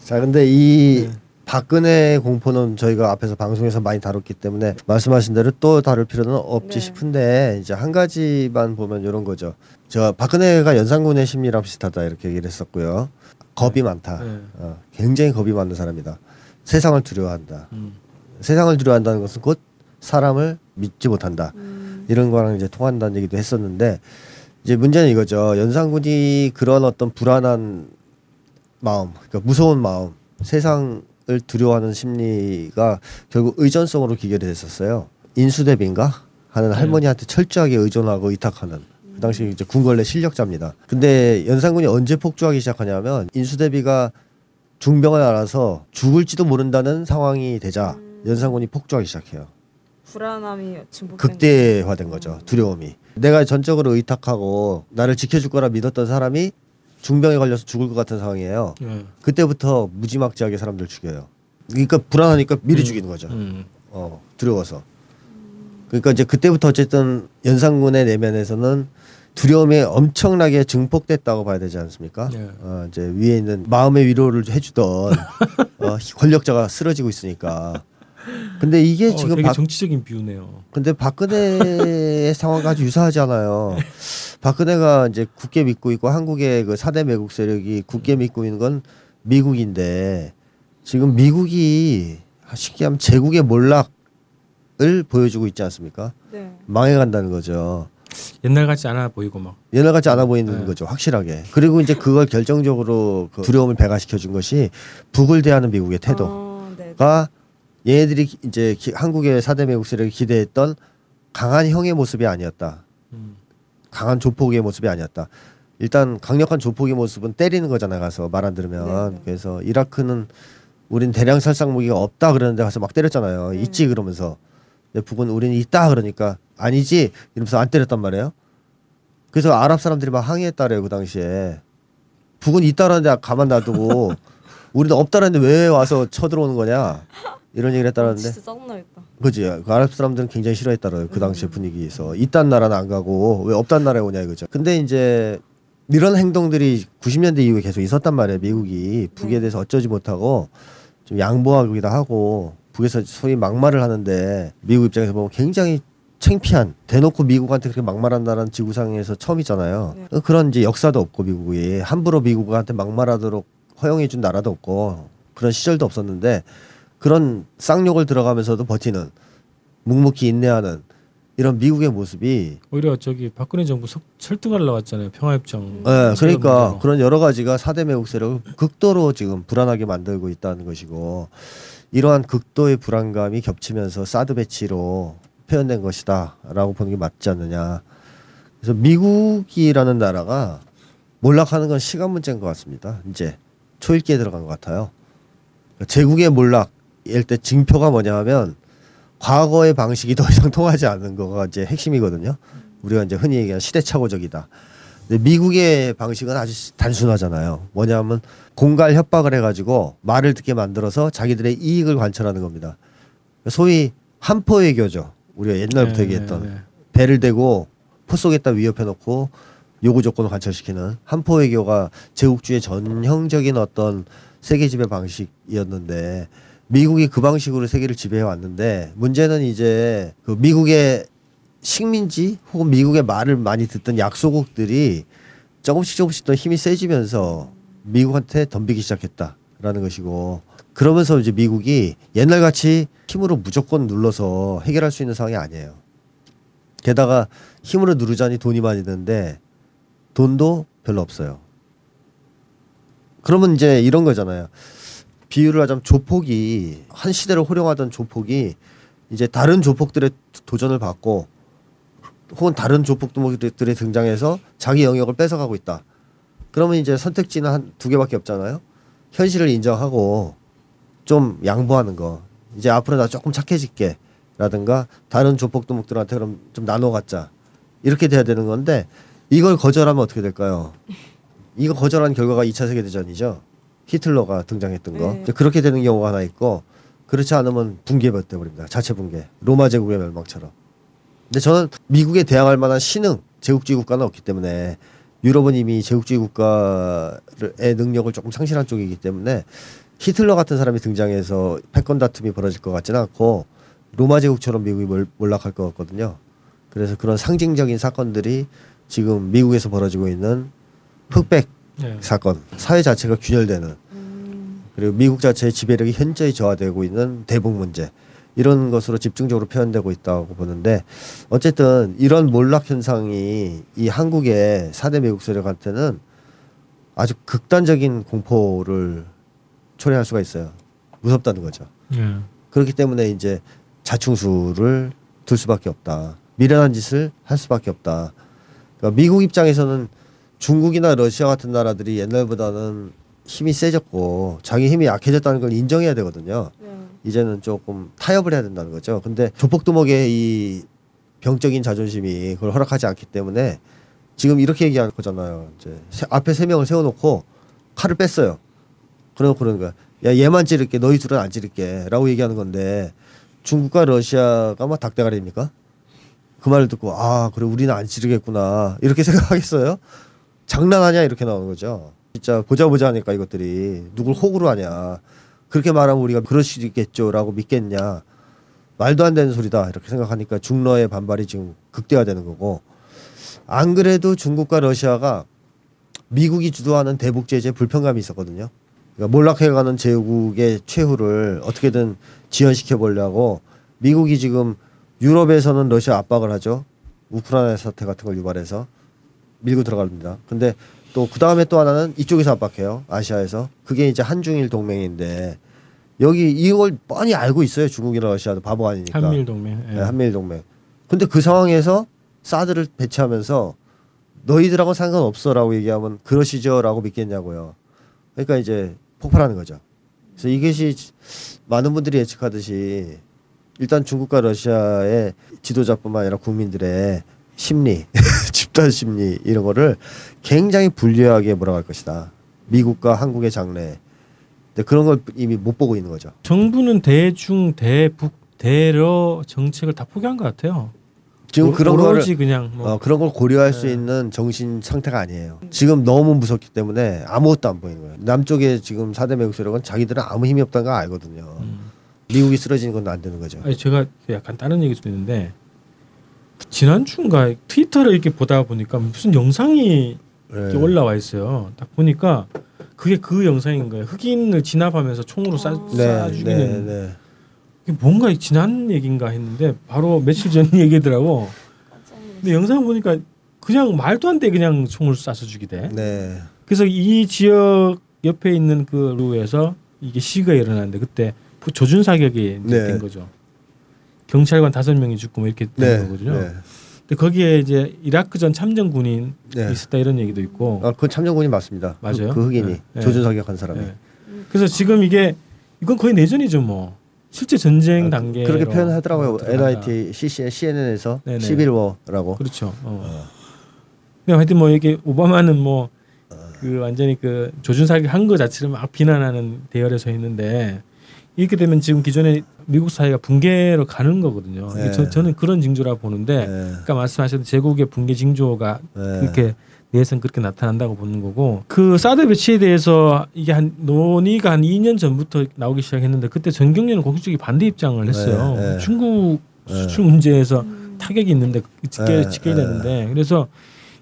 자, 근데 이 네. 박근혜 공포는 저희가 앞에서 방송에서 많이 다뤘기 때문에 말씀하신 대로 또 다룰 필요는 없지 네. 싶은데 이제 한 가지만 보면 이런 거죠. 저 박근혜가 연산군의 심리랑 비슷하다 이렇게 얘기를 했었고요. 겁이 많다. 네. 어, 굉장히 겁이 많은 사람이다. 세상을 두려워한다. 음. 세상을 두려워한다는 것은 곧 사람을 믿지 못한다. 이런 거랑 이제 통한다는 얘기도 했었는데 이제 문제는 이거죠. 연산군이 그런 어떤 불안한 마음, 그러니까 무서운 마음, 세상을 두려워하는 심리가 결국 의존성으로 기결이 됐었어요. 인수대비인가 하는 할머니한테 철저하게 의존하고 위탁하는 그 당시 이제 궁궐내 실력자입니다. 근데 연산군이 언제 폭주하기 시작하냐면 인수대비가 중병을 알아서 죽을지도 모른다는 상황이 되자 연산군이 폭주하기 시작해요. 불안함이 증폭된 극대화된 거죠. 두려움이. 내가 전적으로 의탁하고 나를 지켜줄 거라 믿었던 사람이 중병에 걸려서 죽을 것 같은 상황이에요. 예. 그때부터 무지막지하게 사람들 죽여요. 그러니까 불안하니까 미리 음. 죽이는 거죠. 음. 어, 두려워서. 그러니까 이제 그때부터 어쨌든 연산군의 내면에서는 두려움이 엄청나게 증폭됐다고 봐야 되지 않습니까? 예. 어, 이제 위에 있는 마음의 위로를 해주던 어, 권력자가 쓰러지고 있으니까. 근데 이게 어, 지금 되게 박, 정치적인 비유네요. 근데 박근혜의 상황과 아주 유사하잖아요. 박근혜가 이제 굳게 믿고 있고 한국의 그 사대 매국 세력이 굳게 믿고 있는 건 미국인데 지금 미국이 쉽게 하면 제국의 몰락을 보여주고 있지 않습니까? 네. 망해간다는 거죠. 옛날 같지 않아 보이고 막. 옛날 같지 않아 보이는 네. 거죠, 확실하게. 그리고 이제 그걸 결정적으로 그 두려움을 배가시켜 준 것이 북을 대하는 미국의 태도가 어, 네. 얘네들이 이제 기- 한국의 사대 매국 세력이 기대했던 강한 형의 모습이 아니었다. 음. 강한 조폭의 모습이 아니었다. 일단 강력한 조폭의 모습은 때리는 거잖아 가서 말 안 들으면 네, 네. 그래서 이라크는 우린 대량 살상 무기가 없다 그러는데 가서 막 때렸잖아요 네. 있지 그러면서 근데 북은 우리는 있다 그러니까 아니지 이러면서 안 때렸단 말이에요 그래서 아랍 사람들이 막 항의했다래요 그 당시에 북은 있다라는데 가만 놔두고 우리는 없다라는데 왜 와서 쳐들어오는 거냐 이런 얘기를 했다는데 진짜 짜증나겠다. 그지? 그 아랍 사람들은 굉장히 싫어했다라요 그 당시의 분위기에서. 있단 나라는 안 가고 왜 없단 나라에 오냐 이거죠. 근데 이제 이런 행동들이 90년대 이후에 계속 있었단 말이에요 미국이. 북에 네. 대해서 어쩌지 못하고 좀 양보하기도 하고 북에서 소위 막말을 하는데 미국 입장에서 보면 굉장히 창피한 대놓고 미국한테 그렇게 막말한다는 지구상에서 처음이잖아요. 네. 그런 이제 역사도 없고 미국이. 함부로 미국한테 막말하도록 허용해 준 나라도 없고 그런 시절도 없었는데 그런 쌍욕을 들어가면서도 버티는 묵묵히 인내하는 이런 미국의 모습이 오히려 저기 박근혜 정부 석, 설득하려고 왔잖아요. 평화협정. 예, 그러니까 문제로. 그런 여러 가지가 사대 매국 세력을 극도로 지금 불안하게 만들고 있다는 것이고 이러한 극도의 불안감이 겹치면서 사드 배치로 표현된 것이다라고 보는 게 맞지 않느냐. 그래서 미국이라는 나라가 몰락하는 건 시간 문제인 것 같습니다. 이제 초읽기에 들어간 것 같아요. 그러니까 제국의 몰락 일때 징표가 뭐냐 하면 과거의 방식이 더 이상 통하지 않는 거가 이제 핵심이거든요. 우리가 이제 흔히 얘기하는 시대착오적이다. 근데 미국의 방식은 아주 단순하잖아요. 뭐냐면 공갈 협박을 해가지고 말을 듣게 만들어서 자기들의 이익을 관철하는 겁니다. 소위 한포 외교죠. 우리가 옛날부터 네, 얘기했던 네, 네. 배를 대고 포 속에다 위협해 놓고 요구 조건을 관철시키는 한포 외교가 제국주의 전형적인 어떤 세계 지배 방식이었는데 미국이 그 방식으로 세계를 지배해 왔는데 문제는 이제 그 미국의 식민지 혹은 미국의 말을 많이 듣던 약소국들이 조금씩 조금씩 더 힘이 세지면서 미국한테 덤비기 시작했다라는 것이고 그러면서 이제 미국이 옛날 같이 힘으로 무조건 눌러서 해결할 수 있는 상황이 아니에요. 게다가 힘으로 누르자니 돈이 많이 드는데 돈도 별로 없어요. 그러면 이제 이런 거잖아요. 비유를 하자면 조폭이 한 시대를 호령하던 조폭이 이제 다른 조폭들의 도전을 받고 혹은 다른 조폭들이 등장해서 자기 영역을 뺏어가고 있다. 그러면 이제 선택지는 한 두 개밖에 없잖아요. 현실을 인정하고 좀 양보하는 거. 이제 앞으로 나 조금 착해질게. 라든가 다른 조폭 도목들한테 그럼 좀 나눠 갖자. 이렇게 돼야 되는 건데 이걸 거절하면 어떻게 될까요? 이거 거절한 결과가 2차 세계 대전이죠. 히틀러가 등장했던 거. 네. 그렇게 되는 경우가 하나 있고 그렇지 않으면 붕괴돼 버립니다. 자체 붕괴. 로마 제국의 멸망처럼. 근데 저는 미국에 대항할 만한 신흥 제국주의 국가는 없기 때문에 유럽은 이미 제국주의 국가의 능력을 조금 상실한 쪽이기 때문에 히틀러 같은 사람이 등장해서 패권 다툼이 벌어질 것 같지는 않고 로마 제국처럼 미국이 몰- 몰락할 것 같거든요. 그래서 그런 상징적인 사건들이 지금 미국에서 벌어지고 있는 흑백 네. 사건, 사회 자체가 균열되는 그리고 미국 자체의 지배력이 현저히 저하되고 있는 대북 문제 이런 것으로 집중적으로 표현되고 있다고 보는데 어쨌든 이런 몰락 현상이 이 한국의 사대 미국 세력한테는 아주 극단적인 공포를 초래할 수가 있어요. 무섭다는 거죠. 예. 그렇기 때문에 이제 자충수를 둘 수밖에 없다. 미련한 짓을 할 수밖에 없다. 그러니까 미국 입장에서는 중국이나 러시아 같은 나라들이 옛날보다는 힘이 세졌고 자기 힘이 약해졌다는 걸 인정해야 되거든요. 네. 이제는 조금 타협을 해야 된다는 거죠. 근데 조폭두목의 이 병적인 자존심이 그걸 허락하지 않기 때문에 지금 이렇게 얘기할 거잖아요. 이제 세- 앞에 세 명을 세워놓고 칼을 뺐어요. 그러고 그러는 거야. 야 얘만 찌를게 너희 둘은 안 찌를게라고 얘기하는 건데 중국과 러시아가 막 닭대가리입니까? 그 말을 듣고 아 그래 우리는 안 찌르겠구나 이렇게 생각하겠어요? 장난하냐? 이렇게 나오는 거죠. 진짜 보자 보자 하니까 이것들이. 누굴 호구로 하냐? 그렇게 말하면 우리가 그럴 수 있겠죠라고 믿겠냐? 말도 안 되는 소리다. 이렇게 생각하니까 중러의 반발이 지금 극대화되는 거고. 안 그래도 중국과 러시아가 미국이 주도하는 대북 제재 불편감이 있었거든요. 그러니까 몰락해가는 제국의 최후를 어떻게든 지연시켜 보려고 미국이 지금 유럽에서는 러시아 압박을 하죠. 우크라이나 사태 같은 걸 유발해서 밀고 들어갑니다. 근데 또 그 다음에 또 하나는 이쪽에서 압박해요. 아시아에서 그게 이제 한중일 동맹인데 여기 이걸 뻔히 알고 있어요. 중국이나 러시아도 바보 아니니까. 한미일 동맹. 예. 네, 한미일 동맹. 근데 그 상황에서 사드를 배치하면서 너희들하고 상관없어라고 얘기하면 그러시죠라고 믿겠냐고요. 그러니까 이제 폭발하는 거죠. 그래서 이것이 많은 분들이 예측하듯이 일단 중국과 러시아의 지도자뿐만 아니라 국민들의 심리, 집단 심리 이런 거를 굉장히 불리하게 몰아갈 것이다. 미국과 한국의 장래. 근데 그런 걸 이미 못 보고 있는 거죠. 정부는 대중 대북 대러 정책을 다 포기한 것 같아요. 지금 오- 그런 오로지 그냥 뭐 어, 그런 걸 고려할 수 네. 있는 정신 상태가 아니에요. 지금 너무 무섭기 때문에 아무것도 안 보이는 거예요. 남쪽에 지금 사대 매국 세력은 자기들은 아무 힘이 없다는 걸 알거든요. 음. 미국이 쓰러지는 건 안 되는 거죠. 아니 제가 약간 다른 얘기 좀 있는데 지난 주인가 트위터를 이렇게 보다 보니까 무슨 영상이 네. 올라와 있어요. 딱 보니까 그게 그 영상인 거예요. 흑인을 진압하면서 총으로 쏴, 쏴 네, 죽이는 네, 네. 이게 뭔가 지난 얘기인가 했는데 바로 며칠 전 얘기더라고. 근데 영상 보니까 그냥 말도 안 돼 그냥 총을 쏴서 죽이대. 네. 그래서 이 지역 옆에 있는 그 루에서 이게 시위가 일어났는데 그때 조준 사격이 네. 된 거죠. 경찰관 다섯 명이 죽고 뭐 이렇게 된 네. 거거든요. 네. 근데 거기에 이제 이라크 전 참전 군인 네. 있었다 이런 얘기도 있고. 아, 그 참전군이 맞습니다. 그- 맞아요? 그, 흑인이 네. 네. 조준 사격한 사람이. 예. 그래서 지금 이게 이건 거의 내전이죠 뭐. 실제 전쟁 단계 아, 그렇게 표현하더라고요. NIT, CCN, CNN에서 네네. 11워라고. 그렇죠. 어. 근데 하여튼 뭐 이게 오바마는 뭐 그 완전히 그 조준 사격 한거 자체를 막 비난하는 대열에 서 있는데 이렇게 되면 지금 기존의 미국 사회가 붕괴로 가는 거거든요. 네. 저, 저는 그런 징조라 보는데 네. 아까 말씀하셨던 제국의 붕괴 징조가 네. 그렇게 내에선 그렇게 나타난다고 보는 거고 그 사드 배치에 대해서 이게 한 논의가 한 2년 전부터 나오기 시작했는데 그때 전경련은 공식적인 반대 입장을 했어요. 네, 네. 중국 네. 수출 문제에서 타격이 있는데 직결 네, 직결 네. 되는데 그래서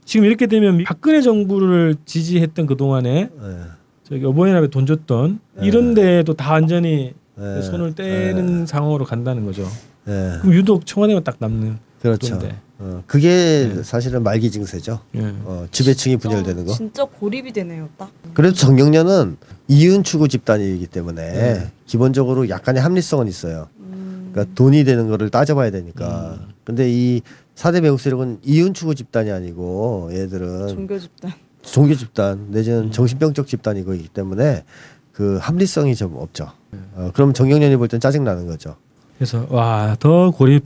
지금 이렇게 되면 박근혜 정부를 지지했던 그 동안에 네. 저기 어버이날에 돈 줬던 네. 이런 데에도 다 완전히 네. 손을 떼는 상황으로 간다는 거죠. 네. 그럼 유독 청와대만 딱 남는 그렇죠. 돈인데. 어, 그게 네. 사실은 말기 증세죠. 예. 어, 지배층이 분열되는 거. 진짜 고립이 되네요, 딱. 그래도 정경련은 이윤 추구 집단이기 때문에 네. 기본적으로 약간의 합리성은 있어요. 음. 그러니까 돈이 되는 거를 따져봐야 되니까. 음. 근데 이 사대 매국 세력은 이윤 추구 집단이 아니고 얘들은 종교 집단. 종교 집단 내지는 음. 정신병적 집단이기 때문에 그 합리성이 좀 없죠. 네. 어, 그럼 정경련이 볼 땐 짜증 나는 거죠. 그래서 와 더 고립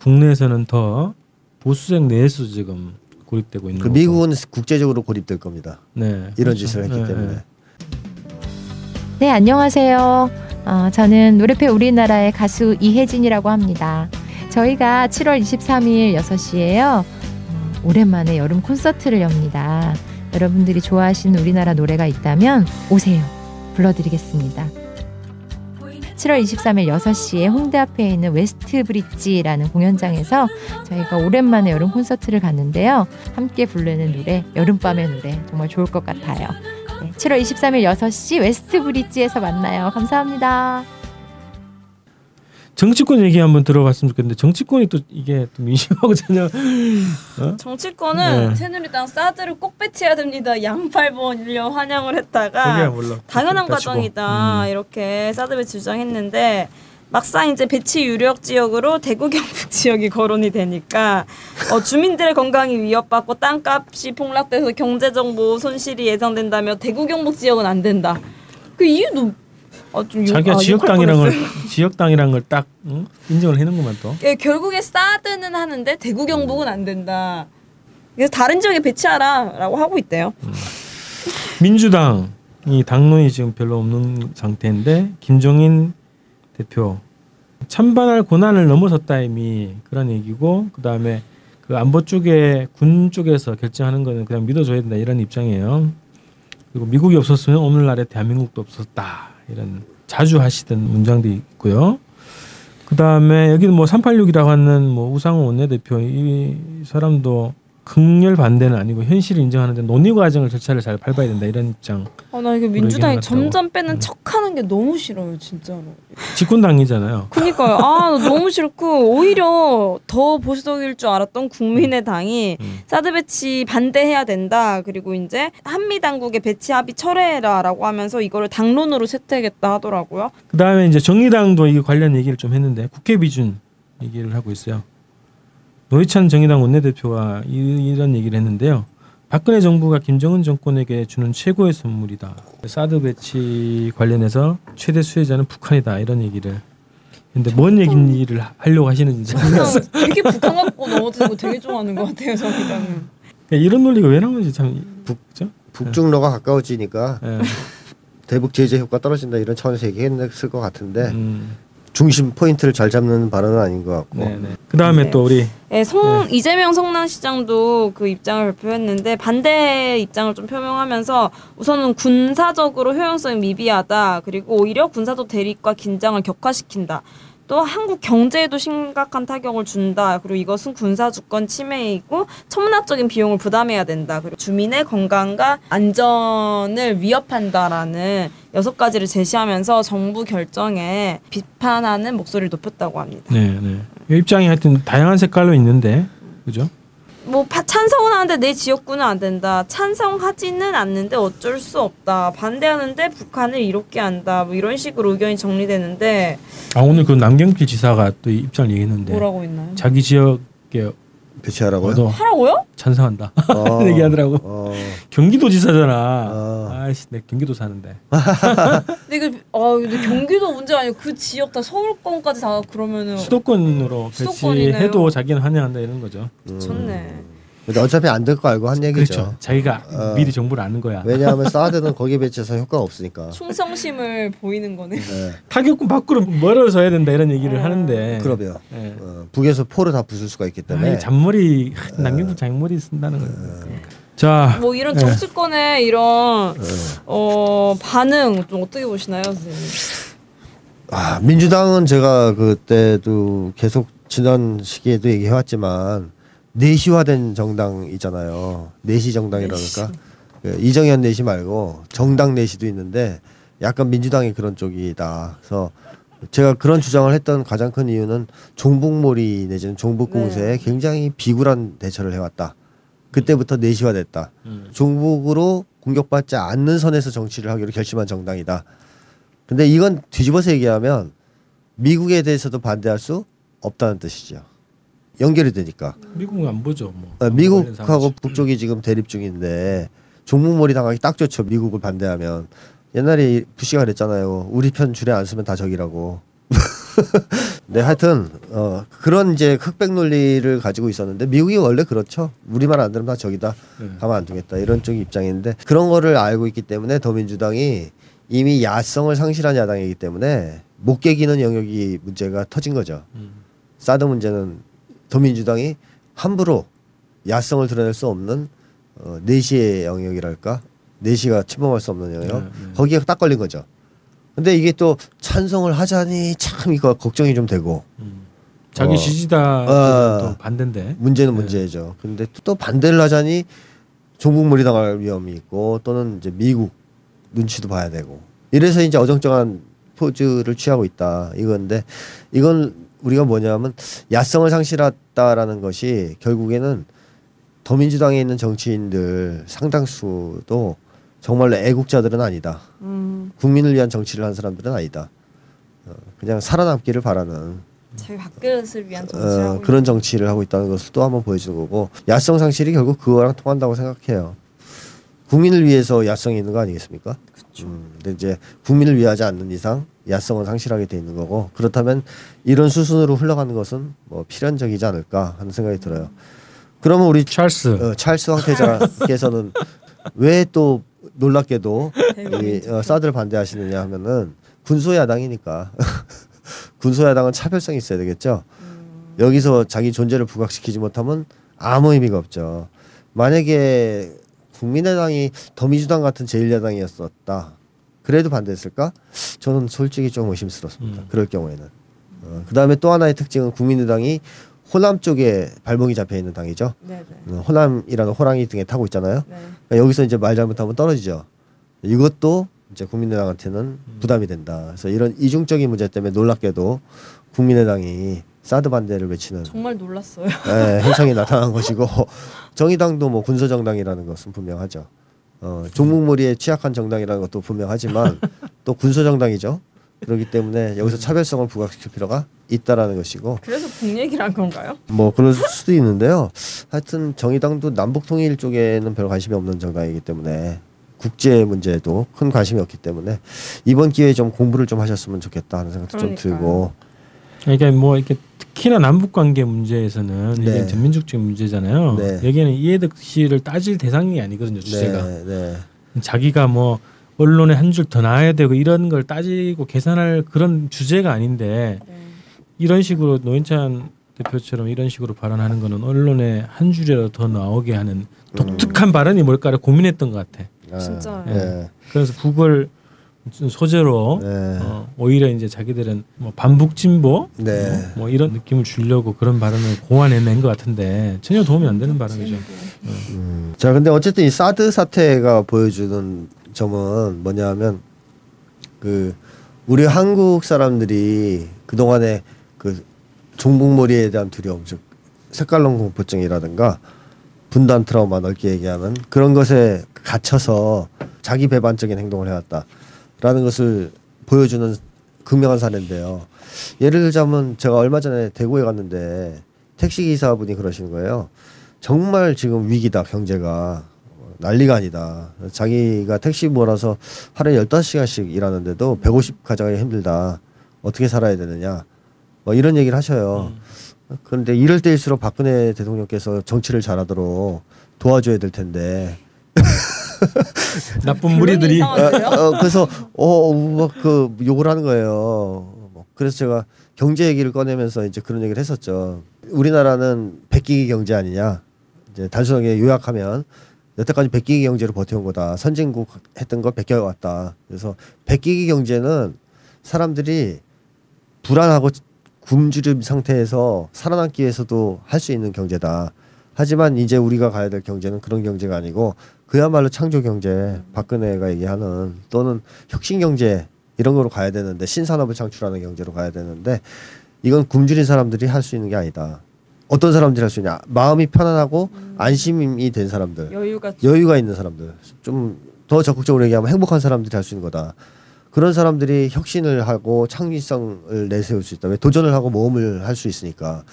국내에서는 더 보수색 내에서 지금 고립되고 있는 그. 미국은 국제적으로 고립될 겁니다. 네, 이런 그렇죠. 짓을 했기 네, 때문에. 네. 네, 안녕하세요. 어, 저는 노래패 우리나라의 가수 이혜진이라고 합니다. 저희가 7월 23일 6시에요. 오랜만에 여름 콘서트를 엽니다. 여러분들이 좋아하시는 우리나라 노래가 있다면 오세요. 불러드리겠습니다. 7월 23일 6시에 홍대 앞에 있는 웨스트 브릿지라는 공연장에서 저희가 오랜만에 여름 콘서트를 갖는데요. 함께 부르는 노래, 여름밤의 노래 정말 좋을 것 같아요. 네, 7월 23일 6시 웨스트 브릿지에서 만나요. 감사합니다. 정치권 얘기 한번 들어봤으면 좋겠는데 정치권이 또 이게 또 민심하고 전혀 어? 정치권은 네. 새누리당 사드를 꼭 배치해야 됩니다. 양팔 벌려 환영을 거기야 했다가 당연한. 과정이다 음. 이렇게 사드 배치 주장했는데 막상 이제 배치 유력 지역으로 대구 경북 지역이 거론이 되니까 어, 주민들의 건강이 위협받고 땅값이 폭락돼서 경제적 뭐 손실이 예상된다며 대구 경북 지역은 안 된다. 그 이유도 어, 좀 욕- 자기가 아, 지역당이란 걸 지역당이란 걸 딱 인정을 해놓은구만 또. 예, 결국에 사드는 하는데 대구 경북은 안 된다. 그래서 다른 지역에 배치하라라고 하고 있대요. 민주당이 당론이 지금 별로 없는 상태인데 김종인 대표 찬반할 고난을 넘어섰다 이미 그런 얘기고 그 다음에 그 안보 쪽에 군 쪽에서 결정하는 거는 그냥 믿어줘야 된다 이런 입장이에요. 그리고 미국이 없었으면 오늘날의 대한민국도 없었다 이런 자주 하시던 문장도 있고요. 그 다음에 여기는 뭐 386이라고 하는 뭐 우상호 원내대표 이 사람도 극렬 반대는 아니고 현실을 인정하는데 논의 과정을 절차를 잘 밟아야 된다 이런 입장. 아, 나 이게 민주당이. 점점 빼는 음. 척하는 게 너무 싫어요, 진짜로. 집권 당이잖아요. 그니까요. 아, 나 너무 싫고 오히려 더 보수적일 줄 알았던 국민의당이 음. 사드 배치 반대해야 된다. 그리고 이제 한미 당국의 배치 합의 철회해라라고 하면서 이거를 당론으로 채택했다 하더라고요. 그 다음에 이제 정의당도 이 관련 얘기를 좀 했는데 국회 비준 얘기를 하고 있어요. 노회찬 정의당 원내대표가 이, 이런 얘기를 했는데요. 박근혜 정부가 김정은 정권에게 주는 최고의 선물이다. 사드 배치 관련해서 최대 수혜자는 북한이다 이런 얘기를. 근데 뭔 얘기를 하려고 하시는지 그냥 되게 북한 갖고 넘어지는 거 되게 좋아하는 것 같아요, 정의당은. 그러니까 이런 논리가 왜 나오는지 참 북죠. 북중로가 가까워지니까 예. 대북 제재 효과 떨어진다 이런 차원에서 얘기했을 것 같은데 음, 중심 포인트를 잘 잡는 발언은 아닌 것 같고 네네. 그 다음에 네. 또 우리 예, 성 이재명 성남시장도 그 입장을 발표했는데 반대 입장을 좀 표명하면서 우선은 군사적으로 효용성이 미비하다. 그리고 오히려 군사적 대립과 긴장을 격화시킨다. 또 한국 경제에도 심각한 타격을 준다. 그리고 이것은 군사 주권 침해이고 천문학적인 비용을 부담해야 된다. 그리고 주민의 건강과 안전을 위협한다라는 여섯 가지를 제시하면서 정부 결정에 비판하는 목소리를 높였다고 합니다. 네, 네. 이 입장이 하여튼 다양한 색깔로 있는데 그죠? 뭐 파- 찬성은 하는데 내 지역구는 안 된다. 찬성하지는 않는데 어쩔 수 없다. 반대하는데 북한을 이롭게 한다. 뭐 이런 식으로 의견이 정리되는데 아 오늘 그 남경필 지사가 또이 입장을 얘기했는데 뭐라고 했나요? 자기 지역에 배치하라고요? 얻어 하라고요? 찬성한다 어, 얘기하더라고. 어, 경기도지사잖아. 어. 아이씨, 내 경기도 사는데. 근데 이거 아 근데 경기도 문제 아니고 그 지역 다 서울권까지 다 그러면은 수도권으로 수도권이네요. 배치해도 자기는 환영한다 이런 거죠. 좋네. 근데 어차피 안 될 거 알고 한 얘기죠. 그렇죠. 자기가 어. 미리 정보를 아는 거야. 왜냐하면 사드는 거기에 배치해서 효과가 없으니까. 충성심을 보이는 거네. 네, 타격군 밖으로 멀어져야 된다 이런 얘기를 음. 하는데. 그러면 예. 어, 북에서 포를 다 부술 수가 있기 아, 때문에 이 잔머리 남경필 잔머리 쓴다는 거예요. 자, 뭐 이런 네. 정치권의 이런 어 반응 좀 어떻게 보시나요, 선생님? 아, 민주당은 제가 그때도 계속 지난 시기에도 얘기해왔지만 내시화된 정당이잖아요. 내시 정당이라니까 그 이정현 내시 말고 정당 내시도 있는데 약간 민주당이 그런 쪽이다. 그래서 제가 그런 주장을 했던 가장 큰 이유는 종북몰이 내지는 종북 공세에 네. 굉장히 비굴한 대처를 해왔다. 그때부터 내시화됐다. 음. 종북으로 공격받지 않는 선에서 정치를 하기로 결심한 정당이다. 근데 이건 뒤집어서 얘기하면 미국에 대해서도 반대할 수 없다는 뜻이죠. 연결이 되니까. 미국은 안 보죠. 뭐. 어, 관련 미국하고. 북쪽이 지금 대립 중인데 종북몰이 당하기 딱 좋죠. 미국을 반대하면. 옛날에 부시가 그랬잖아요. 우리 편 줄에 안 쓰면 다 적이라고. 네, 하여튼 어, 그런 이제 흑백 논리를 가지고 있었는데 미국이 원래 그렇죠. 우리만 안 들으면 다 적이다. 네. 가만 안 두겠다. 이런 쪽 입장인데 그런 거를 알고 있기 때문에 더민주당이 이미 야성을 상실한 야당이기 때문에 못 깨기는 영역이 문제가 터진 거죠. 음. 사드 문제는 더민주당이 함부로 야성을 드러낼 수 없는 어, 내시의 영역이랄까 내시가 침범할 수 없는 영역 네, 네. 거기에 딱 걸린 거죠. 근데 이게 또 찬성을 하자니 참 이거 걱정이 좀 되고 음. 자기 어. 지지자도 어. 반대인데. 문제는 네. 문제죠. 근데 또 반대를 하자니 종북몰이 당할 위험이 있고 또는 이제 미국 눈치도 봐야 되고 이래서 이제 어정쩡한 포즈를 취하고 있다 이건데 이건 우리가 뭐냐면 야성을 상실했다라는 것이 결국에는 더민주당에 있는 정치인들 상당수도 정말로 애국자들은 아니다. 음, 국민을 위한 정치를 한 사람들은 아니다. 어, 그냥 살아남기를 바라는 자기 밥그릇을 위한 정치하고 어, 그런 정치를 하고 있다는 것을 또 한번 보여주는 거고 야성 상실이 결국 그거랑 통한다고 생각해요. 국민을 위해서 야성이 있는 거 아니겠습니까? 음, 근데 이제 국민을 위하지 않는 이상 야성은 상실하게 돼 있는 거고 그렇다면 이런 수순으로 흘러가는 것은 뭐 필연적이지 않을까 하는 생각이 들어요. 그러면 우리 찰스 어, 찰스 황태자께서는 왜 또 놀랍게도 이 어, 사드를 반대하시느냐 하면은 군소 야당이니까 군소 야당은 차별성이 있어야 되겠죠. 여기서 자기 존재를 부각시키지 못하면 아무 의미가 없죠. 만약에 국민의당이 더미주당 같은 제1야당이었었다. 그래도 반대했을까? 저는 솔직히 좀 의심스럽습니다. 음. 그럴 경우에는. 어, 그 다음에 또 하나의 특징은 국민의당이 호남 쪽에 발목이 잡혀 있는 당이죠. 네네. 어, 호남이라는 호랑이 등에 타고 있잖아요. 네. 그러니까 여기서 이제 말 잘못하면 떨어지죠. 이것도 이제 국민의당한테는 부담이 된다. 그래서 이런 이중적인 문제 때문에 놀랍게도 국민의당이 사드 반대를 외치는 정말 놀랐어요. 예, 현상이 나타난 것이고 정의당도 뭐 군소 정당이라는 것은 분명하죠. 어, 종북머리에 취약한 정당이라는 것도 분명하지만 또 군소 정당이죠. 그렇기 때문에 여기서 차별성을 부각시킬 필요가 있다라는 것이고 그래서 북 얘기를 한 건가요? 뭐 그럴 수도 있는데요. 하여튼 정의당도 남북 통일 쪽에는 별 관심이 없는 정당이기 때문에 국제 문제에도 큰 관심이 없기 때문에 이번 기회에 좀 공부를 좀 하셨으면 좋겠다 하는 생각도 좀 그러니까요. 들고 그러니까 뭐 이렇게 특히나 남북 관계 문제에서는 네. 이게 전민족적 문제잖아요. 네. 여기에는 이해득 씨를 따질 대상이 아니거든요. 주제가 네, 네. 자기가 뭐 언론에 한 줄 더 나와야 되고 이런 걸 따지고 계산할 그런 주제가 아닌데 네. 이런 식으로 노인찬 대표처럼 이런 식으로 발언하는 거는 언론에 한 줄이라도 더 나오게 하는 독특한 발언이 뭘까를 고민했던 것 같아. 아, 진짜요. 네. 그래서 북을 좀 소재로 네. 어, 오히려 이제 자기들은 뭐 반북 진보 네. 뭐, 뭐 이런 느낌을 주려고 그런 발언을 고안해낸 것 같은데 전혀 도움이 안 되는 발언이죠. 음. 자, 근데 어쨌든 이 사드 사태가 보여주는 점은 뭐냐면 그 우리 한국 사람들이 그 동안에 그 종북머리에 대한 두려움, 즉 색깔론 공포증이라든가 분단 트라우마 넓게 얘기하는 그런 것에 갇혀서 자기 배반적인 행동을 해왔다 라는 것을 보여주는 극명한 사례인데요. 예를 들자면 제가 얼마 전에 대구에 갔는데 택시 기사분이 그러시는 거예요. 정말 지금 위기다 경제가 난리가 아니다. 자기가 택시 몰아서 하루에 15시간씩 일하는데도 150 가져가기 힘들다. 어떻게 살아야 되느냐. 뭐 이런 얘기를 하셔요. 그런데 이럴 때일수록 박근혜 대통령께서 정치를 잘하도록 도와줘야 될 텐데. 나쁜 무리들이 어, 어, 그래서 어막그 욕을 하는 거예요. 뭐 그래서 제가 경제 얘기를 꺼내면서 이제 그런 얘기를 했었죠. 우리나라는 백기기 경제 아니냐. 이제 단순하게 요약하면 여태까지 백기기 경제로 버텨온 거다. 선진국 했던 걸 베껴왔다. 그래서 백기기 경제는 사람들이 불안하고 굶주림 상태에서 살아남기 위해서도 할 수 있는 경제다. 하지만 이제 우리가 가야 될 경제는 그런 경제가 아니고 그야말로 창조 경제, 박근혜가 얘기하는 또는 혁신 경제 이런 거로 가야 되는데 신산업을 창출하는 경제로 가야 되는데 이건 굶주린 사람들이 할 수 있는 게 아니다. 어떤 사람들이 할 수 있냐? 마음이 편안하고 안심이 된 사람들. 여유가 여유가 있는 사람들 좀 더 적극적으로 얘기하면 행복한 사람들이 할 수 있는 거다. 그런 사람들이 혁신을 하고 창의성을 내세울 수 있다. 왜 도전을 하고 모험을 할 수 있으니까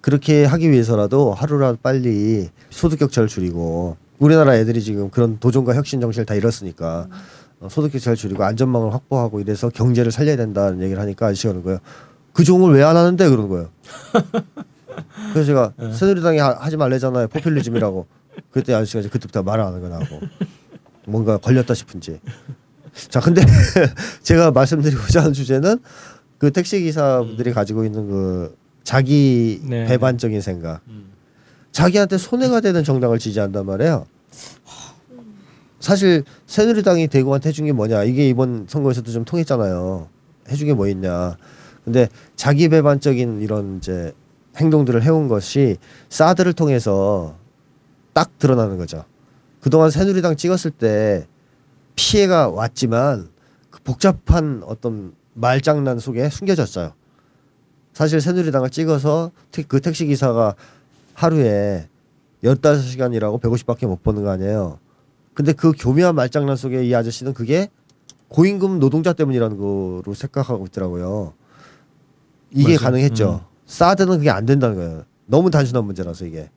그렇게 하기 위해서라도 하루라도 빨리 소득 격차를 줄이고 우리나라 애들이 지금 그런 도전과 혁신 정신을 다 잃었으니까 어, 소득 격차를 줄이고 안전망을 확보하고 이래서 경제를 살려야 된다는 얘기를 하니까 아저씨가 그러는 거예요. 그 종을 왜 안 하는데 그러는 거예요. 그래서 제가 새누리당이 하- 하지 말래잖아요. 포퓰리즘이라고. 그때 아저씨가 이제 그때부터 말 안 하는 거 나고 뭔가 걸렸다 싶은지. 자, 근데 제가 말씀드리고자 하는 주제는 그 택시 기사분들이 가지고 있는 그 자기 네. 배반적인 생각. 음. 자기한테 손해가 되는 정당을 지지한단 말이에요. 사실 새누리당이 대구한테 해준 게 뭐냐 이게 이번 선거에서도 좀 통했잖아요. 해준 게 뭐 있냐. 근데 자기 배반적인 이런 이제 행동들을 해온 것이 사드를 통해서 딱 드러나는 거죠. 그동안 새누리당 찍었을 때 피해가 왔지만 그 복잡한 어떤 말장난 속에 숨겨졌어요. 사실 새누리당을 찍어서 택- 그 택시 기사가 하루에 15시간이라고 150밖에 못 버는 거 아니에요. 근데 그 교묘한 말장난 속에 이 아저씨는 그게 고임금 노동자 때문이라는 거로 생각하고 있더라고요. 이게 맞아요. 가능했죠. 사드는 그게 안 된다는 거예요. 너무 단순한 문제라서 이게.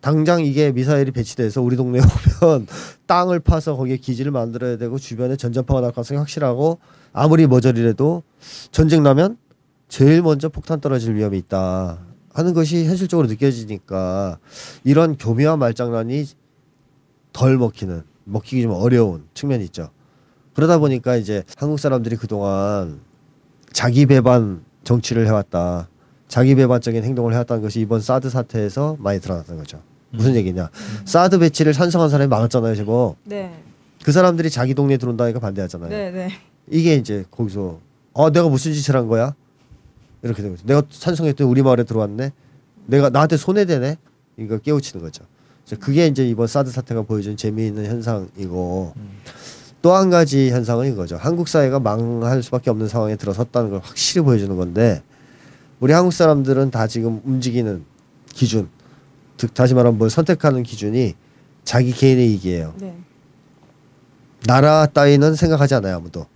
당장 이게 미사일이 배치돼서 우리 동네에 오면 땅을 파서 거기에 기지를 만들어야 되고 주변에 전전파가 날 가능성이 확실하고 아무리 머저리라도 전쟁 나면 제일 먼저 폭탄 떨어질 위험이 있다 하는 것이 현실적으로 느껴지니까 이런 교묘한 말장난이 덜 먹히는 먹히기 좀 어려운 측면이 있죠. 그러다 보니까 이제 한국 사람들이 그동안 자기 배반 정치를 해왔다. 자기 배반적인 행동을 해왔다는 것이 이번 사드 사태에서 많이 드러났던 거죠. 무슨 얘기냐? 사드 배치를 찬성한 사람이 많았잖아요, 제법. 네. 그 사람들이 자기 동네에 들어온다니까 반대하잖아요. 네, 네. 이게 이제 거기서 어 내가 무슨 짓을 한 거야? 이렇게 되는 거죠. 내가 찬성했더니 우리 마을에 들어왔네. 내가 나한테 손해되네. 이거 깨우치는 거죠. 그래서 그게 이제 이번 사드 사태가 보여준 재미있는 현상이고 또한 가지 현상은 이거죠. 한국 사회가 망할 수밖에 없는 상황에 들어섰다는 걸 확실히 보여주는 건데 우리 한국 사람들은 다 지금 움직이는 기준, 즉 다시 말하면 뭘 선택하는 기준이 자기 개인의 이익이에요. 네. 나라 따위는 생각하지 않아요 아무도.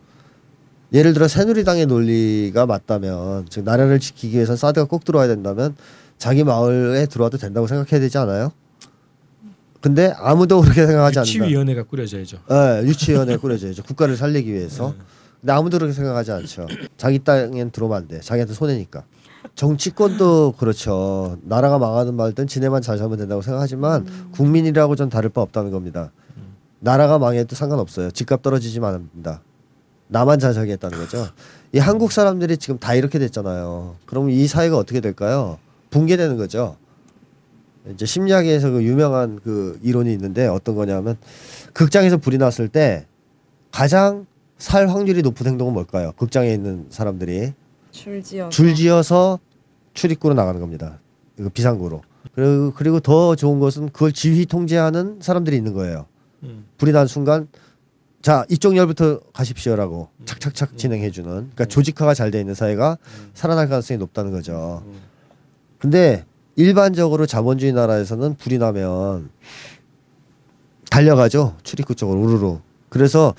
예를 들어 새누리당의 논리가 맞다면 즉 나라를 지키기 위해서 사드가 꼭 들어와야 된다면 자기 마을에 들어와도 된다고 생각해야 되지 않아요? 근데 아무도 그렇게 생각하지 않는다. 유치위원회가 꾸려져야죠. 예, 유치원에 꾸려져야죠. 국가를 살리기 위해서. 근데 아무도 그렇게 생각하지 않죠. 자기 땅엔 들어오면 안 돼. 자기한테 손해니까. 정치권도 그렇죠. 나라가 망하든 말든 지네만 잘 살면 된다고 생각하지만 국민이라고 전 다를 바 없다는 겁니다. 나라가 망해도 상관없어요. 집값 떨어지지만 않는다. 나만 잘 살겠다는 거죠. 이 한국 사람들이 지금 다 이렇게 됐잖아요. 그럼 이 사회가 어떻게 될까요? 붕괴되는 거죠. 이제 심리학에서 그 유명한 그 이론이 있는데 어떤 거냐면 극장에서 불이 났을 때 가장 살 확률이 높은 행동은 뭘까요? 극장에 있는 사람들이 줄지어. 줄지어서 출입구로 나가는 겁니다. 이거 비상구로. 그리고 그리고 더 좋은 것은 그걸 지휘 통제하는 사람들이 있는 거예요. 음. 불이 난 순간 자 이쪽 열부터 가십시오라고 착착착 진행해주는 그러니까 조직화가 잘 돼 있는 사회가 살아날 가능성이 높다는 거죠. 근데 일반적으로 자본주의 나라에서는 불이 나면 달려가죠 출입구 쪽으로 우르르. 그래서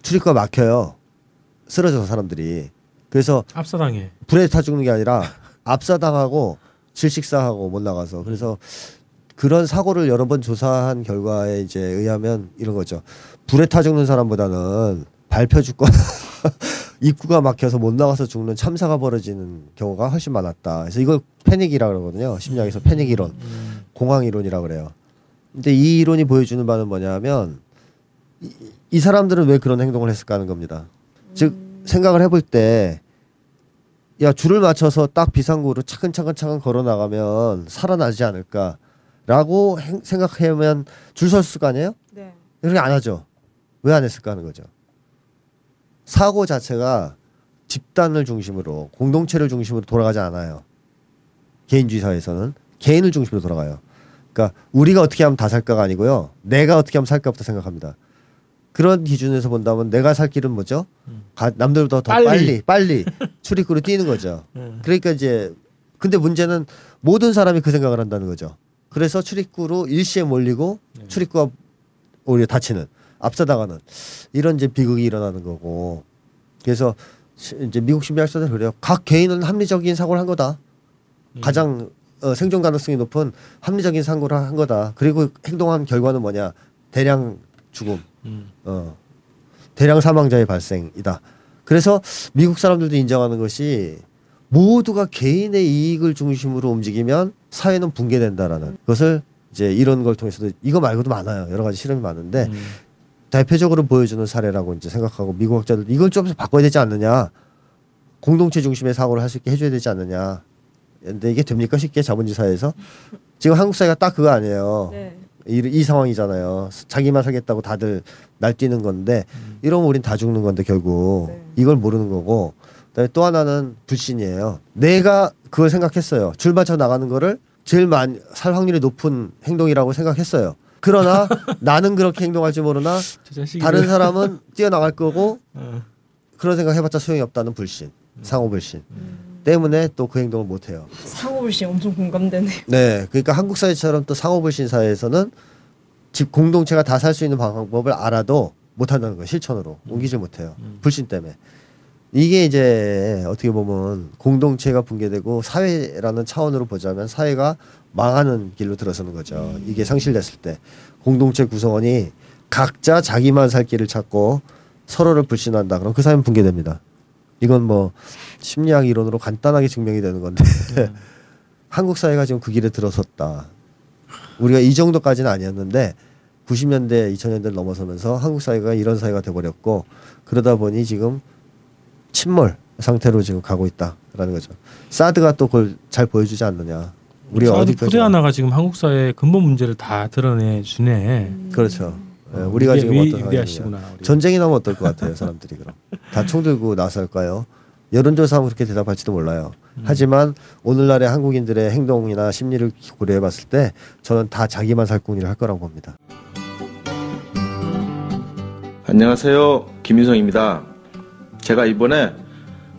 출입구가 막혀요. 쓰러져서 사람들이. 그래서 압사당해. 불에 타 죽는 게 아니라 압사당하고 질식사하고 못 나가서 그래서 그런 사고를 여러 번 조사한 결과에 이제 의하면 이런 거죠. 불에 타 죽는 사람보다는 밟혀 죽거나 입구가 막혀서 못 나가서 죽는 참사가 벌어지는 경우가 훨씬 많았다. 그래서 이걸 패닉이라 그러거든요. 심리학에서 패닉 이론, 공황 이론이라 그래요. 근데 이 이론이 보여주는 바는 뭐냐면 이, 이 사람들은 왜 그런 행동을 했을까 하는 겁니다. 즉 생각을 해볼 때 야 줄을 맞춰서 딱 비상구로 차근차근 차근 걸어 나가면 살아나지 않을까라고 행- 생각하면 줄 섰을 거 아니에요? 네. 그렇게 안 하죠. 왜 안 했을까 하는 거죠. 사고 자체가 집단을 중심으로 공동체를 중심으로 돌아가지 않아요. 개인주의 사회에서는 개인을 중심으로 돌아가요. 그러니까 우리가 어떻게 하면 다 살까가 아니고요. 내가 어떻게 하면 살까부터 생각합니다. 그런 기준에서 본다면 내가 살 길은 뭐죠? 가- 남들보다 더 빨리. 빨리 빨리 출입구로 뛰는 거죠. 음. 그러니까 이제 근데 문제는 모든 사람이 그 생각을 한다는 거죠. 그래서 출입구로 일시에 몰리고 출입구가 오히려 다치는 앞서다가는 이런 이제 비극이 일어나는 거고 그래서 시- 이제 미국 심리학자들 그래요. 각 개인은 합리적인 사고를 한 거다. 가장 어, 생존 가능성이 높은 합리적인 사고를 한 거다. 그리고 행동한 결과는 뭐냐? 대량 죽음. 음. 어, 대량 사망자의 발생이다. 그래서 미국 사람들도 인정하는 것이 모두가 개인의 이익을 중심으로 움직이면 사회는 붕괴된다라는 것을 이제 이런 걸 통해서도 이거 말고도 많아요. 여러 가지 실험이 많은데 음. 대표적으로 보여주는 사례라고 이제 생각하고 미국 학자들 이걸 좀 바꿔야 되지 않느냐. 공동체 중심의 사고를 할 수 있게 해줘야 되지 않느냐. 근데 이게 됩니까 쉽게 자본주의 사회에서 지금 한국 사회가 딱 그거 아니에요. 네. 이, 이 상황이잖아요. 자기만 살겠다고 다들 날뛰는 건데 이러면 우린 다 죽는 건데 결국 네. 이걸 모르는 거고 그다음에 또 하나는 불신이에요. 내가 그걸 생각했어요. 줄 맞춰 나가는 거를 제일 많이 살 확률이 높은 행동이라고 생각했어요. 그러나 나는 그렇게 행동할 줄 모르나 다른 사람은 뛰어나갈 거고 어. 그런 생각 해봤자 소용이 없다는 불신, 상호 불신 때문에 또 그 행동을 못 해요. 사고불신 엄청 공감되네요. 네, 그러니까 한국 사회처럼 또 상호 불신 사회에서는 집 공동체가 다 살 수 있는 방법을 알아도 못 한다는 거예요. 실천으로 옮기질 못해요. 불신 때문에 이게 이제 어떻게 보면 공동체가 붕괴되고 사회라는 차원으로 보자면 사회가 망하는 길로 들어서는 거죠. 이게 상실됐을 때 공동체 구성원이 각자 자기만 살 길을 찾고 서로를 불신한다. 그럼 그 사회는 붕괴됩니다. 이건 뭐 심리학 이론으로 간단하게 증명이 되는 건데 한국 사회가 지금 그 길에 들어섰다. 우리가 이 정도까지는 아니었는데 90년대 2000년대를 넘어서면서 한국 사회가 이런 사회가 돼버렸고 그러다 보니 지금 침몰 상태로 지금 가고 있다라는 거죠. 사드가 또 그걸 잘 보여주지 않느냐. 우리가 사드 어디까지 푸대 하나가 지금 한국 사회의 근본 문제를 다 드러내 주네. 그렇죠. 예, 우리가 위대- 지금 위- 어떤 상황이냐. 위대하시구나. 우리. 전쟁이 나면 어떨 것 같아요, 사람들이 그럼 다 총 들고 나설까요? 여론조사하면 그렇게 대답할지도 몰라요. 음. 하지만 오늘날의 한국인들의 행동이나 심리를 고려해봤을 때 저는 다 자기만 살궁리를 할 거라고 봅니다. 안녕하세요. 김유성입니다. 제가 이번에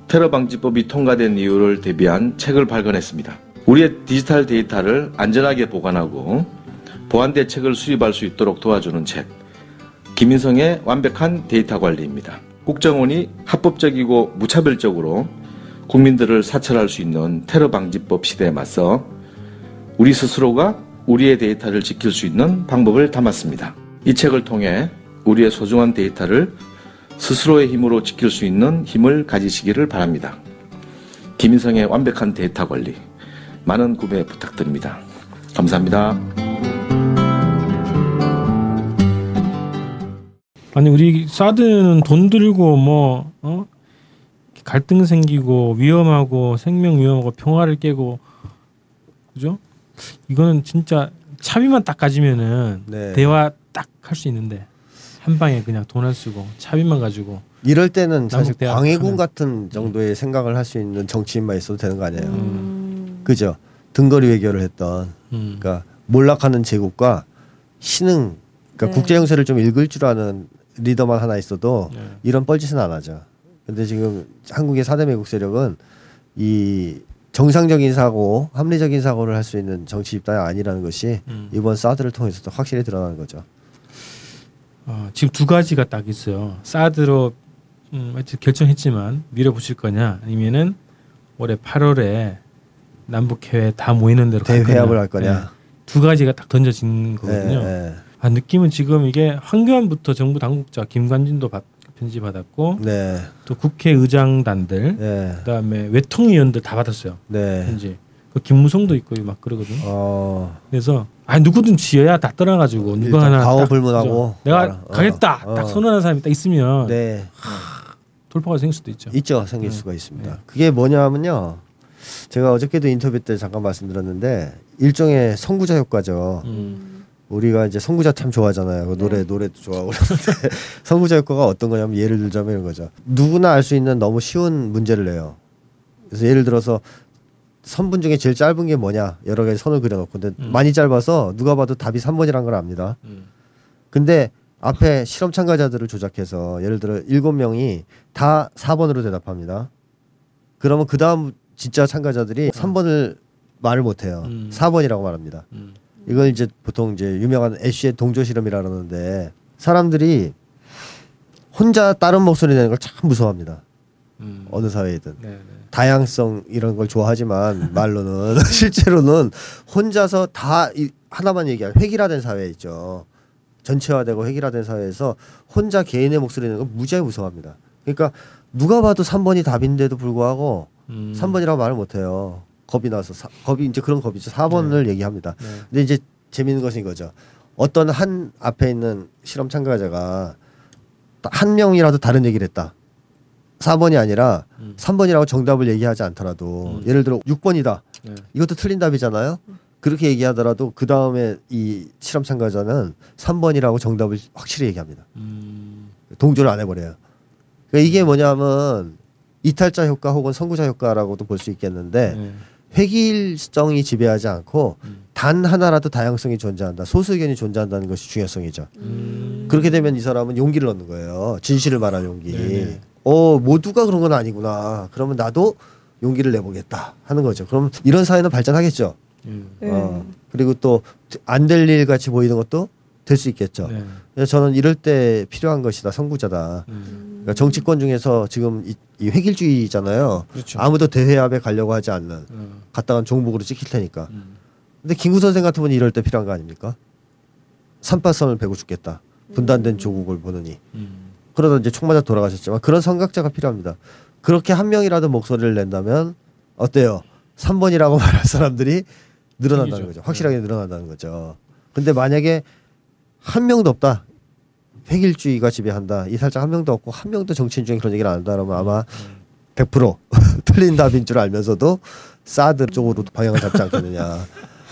테러 방지법이 통과된 이유를 대비한 책을 발간했습니다. 우리의 디지털 데이터를 안전하게 보관하고 보안 대책을 수립할 수 있도록 도와주는 책. 김인성의 완벽한 데이터 관리입니다. 국정원이 합법적이고 무차별적으로 국민들을 사찰할 수 있는 테러 방지법 시대에 맞서 우리 스스로가 우리의 데이터를 지킬 수 있는 방법을 담았습니다. 이 책을 통해 우리의 소중한 데이터를 스스로의 힘으로 지킬 수 있는 힘을 가지시기를 바랍니다. 김인성의 완벽한 데이터 관리. 많은 구매 부탁드립니다. 감사합니다. 아니 우리 사드는 돈 들고 뭐 어? 갈등 생기고 위험하고 생명 위험하고 평화를 깨고 그죠? 이거는 진짜 차비만 딱 가지면은 네. 대화 딱 할 수 있는데 한 방에 그냥 돈을 쓰고 차비만 가지고 이럴 때는 사실 광해군 하는- 같은 정도의 생각을 할 수 있는 정치인만 있어도 되는 거 아니에요? 음. 그죠? 등거리 외교를 했던 음. 그러니까 몰락하는 제국과 신흥 그러니까 네. 국제 정세를 좀 읽을 줄 아는 리더만 하나 있어도 네. 이런 뻘짓은 안 하죠. 근데 지금 한국의 사대 매국 세력은 이 정상적인 사고, 합리적인 사고를 할 수 있는 정치 집단이 아니라는 것이 음. 이번 사드를 통해서도 확실히 드러나는 거죠. 어, 지금 두 가지가 딱 있어요. 사드로 음, 하여튼 결정했지만 밀어붙일 거냐 아니면은 올해 8월에 남북 해외 다 모이는 대로 갈 대회합을 거냐. 할 거냐. 네. 두 가지가 딱 던져진 거거든요. 네, 아 느낌은 지금 이게 황교안부터 정부 당국자 김관진도 받, 편지 받았고 네, 또 국회의장단들 네, 그다음에 외통위원들 다 받았어요. 네. 편지. 그 김무성도 있고 막 그러거든. 어, 그래서 아 누구든 지어야 다 떠나가지고 일단 하나 가오 딱 불문하고 그죠? 내가 알아. 어, 가겠다 어. 딱 선언한 사람이 딱 있으면 네, 돌파가 생길 수도 있죠. 있죠. 생길 네. 수가 있습니다. 네. 그게 뭐냐면요. 제가 어저께도 인터뷰 때 잠깐 말씀드렸는데 일종의 선구자 효과죠. 음. 우리가 이제 선구자 참 좋아하잖아요. 그 노래 노래도 좋아하고 그러는데 선구자 효과가 어떤 거냐면 예를 들자면 이런 거죠. 누구나 알 수 있는 너무 쉬운 문제를 내요. 그래서 예를 들어서 선분 중에 제일 짧은 게 뭐냐 여러 가지 선을 그려놓고 근데 음. 많이 짧아서 누가 봐도 답이 3번이란 걸 압니다. 음. 근데 앞에 실험 참가자들을 조작해서 예를 들어 일곱 명이 다 4번으로 대답합니다. 그러면 그 다음 진짜 참가자들이 3번을 말을 못해요. 음. 4번이라고 말합니다. 음. 이걸 이제 보통 이제 유명한 애쉬의 동조 실험이라 그러는데 사람들이 혼자 다른 목소리 내는 걸 참 무서워합니다. 음. 어느 사회이든 네, 네. 다양성 이런 걸 좋아하지만 말로는 실제로는 혼자서 다 이- 하나만 얘기하는 획일화된 사회 있죠. 전체화되고 획일화된 사회에서 혼자 개인의 목소리 내는 걸 무지하게 무서워합니다. 그러니까 누가 봐도 3번이 답인데도 불구하고 음. 3번이라고 말을 못 해요. 겁이 나서 사, 겁이 이제 그런 겁이죠. 4번을 얘기합니다. 네. 근데 이제 재밌는 것은 이거죠. 어떤 한 앞에 있는 실험 참가자가 한 명이라도 다른 얘기를 했다. 4번이 아니라 음. 3번이라고 정답을 얘기하지 않더라도 음. 예를 들어 6번이다. 네. 이것도 틀린 답이잖아요. 그렇게 얘기하더라도 그 다음에 이 실험 참가자는 3번이라고 정답을 확실히 얘기합니다. 음. 동조를 안 해버려요. 그러니까 이게 뭐냐면 이탈자 효과 혹은 선구자 효과라고도 볼 수 있겠는데 네. 획일성이 지배하지 않고 음. 단 하나라도 다양성이 존재한다. 소수 의견이 존재한다는 것이 중요성이죠. 음. 그렇게 되면 이 사람은 용기를 얻는 거예요. 진실을 말할 용기. 네네. 어, 모두가 그런 건 아니구나. 그러면 나도 용기를 내보겠다 하는 거죠. 그럼 이런 사회는 발전하겠죠. 음. 네. 어, 그리고 또 안 될 일 같이 보이는 것도 될 수 있겠죠. 네. 그래서 저는 이럴 때 필요한 것이다. 선구자다. 음. 그러니까 정치권 중에서 지금 이, 이 획일주의잖아요. 그렇죠. 아무도 대회합에 가려고 하지 않는 어. 갔다간 종북으로 찍힐 테니까. 음. 근데 김구 선생 같은 분이 이럴 때 필요한 거 아닙니까? 삼파선을 베고 죽겠다. 분단된 조국을 보느니. 음. 그러다 이제 총 맞아 돌아가셨지만 그런 선각자가 필요합니다. 그렇게 한 명이라도 목소리를 낸다면 어때요? 3번이라고 말할 사람들이 늘어난다는. 거죠. 확실하게 늘어난다는 거죠. 근데 만약에 한 명도 없다. 획일주의가 지배한다. 이 살짝 한 명도 없고 한 명도 정치인 중에 그런 얘기를 안 한다 그러면 아마 100% 틀린 답인 줄 알면서도 사드 쪽으로 방향을 잡지 않겠느냐.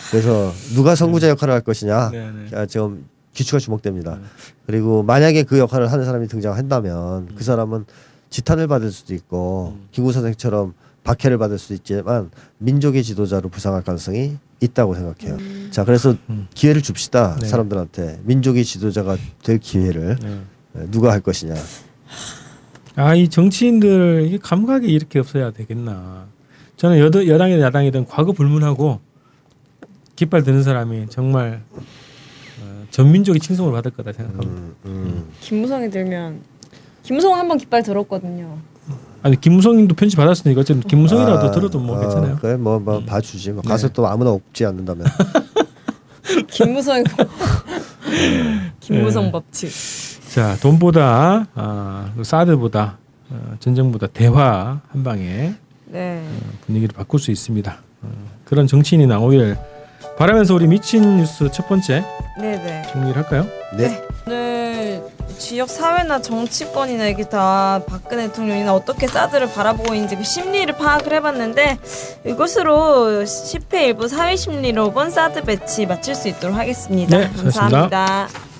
그래서 누가 선구자 역할을 할 것이냐. 네, 네. 자, 지금 기추가 주목됩니다. 네. 그리고 만약에 그 역할을 하는 사람이 등장한다면 그 사람은 지탄을 받을 수도 있고 음. 김구 선생처럼 박해를 받을 수도 있지만 민족의 지도자로 부상할 가능성이 있다고 생각해요. 자, 그래서 음. 기회를 줍시다 네. 사람들한테 민족의 지도자가 될 기회를 네. 누가 할 것이냐. 아, 이 정치인들 이게 감각이 이렇게 없어야 되겠나. 저는 여당이든 야당이든 과거 불문하고 깃발 드는 사람이 정말 어, 전민족의 칭송을 받을 거다 생각합니다. 음, 음. 김무성이 들면 김무성 한번 깃발 들었거든요. 아니 김무성님도 편지 받았으니까 어쨌든 김무성이라도 아, 들어도 뭐 아, 괜찮아요. 그래 뭐뭐 음. 봐주지. 뭐 네. 가서 또 아무나 없지 않는다면. 김무성 김무성 네. 법칙. 자 돈보다 아, 그 사드보다 어, 전쟁보다 대화 한 방에 네. 분위기를 바꿀 수 있습니다. 어, 그런 정치인이 나오기를 바라면서 우리 미친 뉴스 첫 번째 네네. 정리를 할까요? 네. 오늘 지역 사회나 정치권이나 이게 다 박근혜 대통령이나 어떻게 사드를 바라보고 있는지 그 심리를 파악을 해봤는데 이것으로 10회 일부 사회 심리로 본 사드 배치 마칠 수 있도록 하겠습니다. 네, 수고하셨습니다. 감사합니다.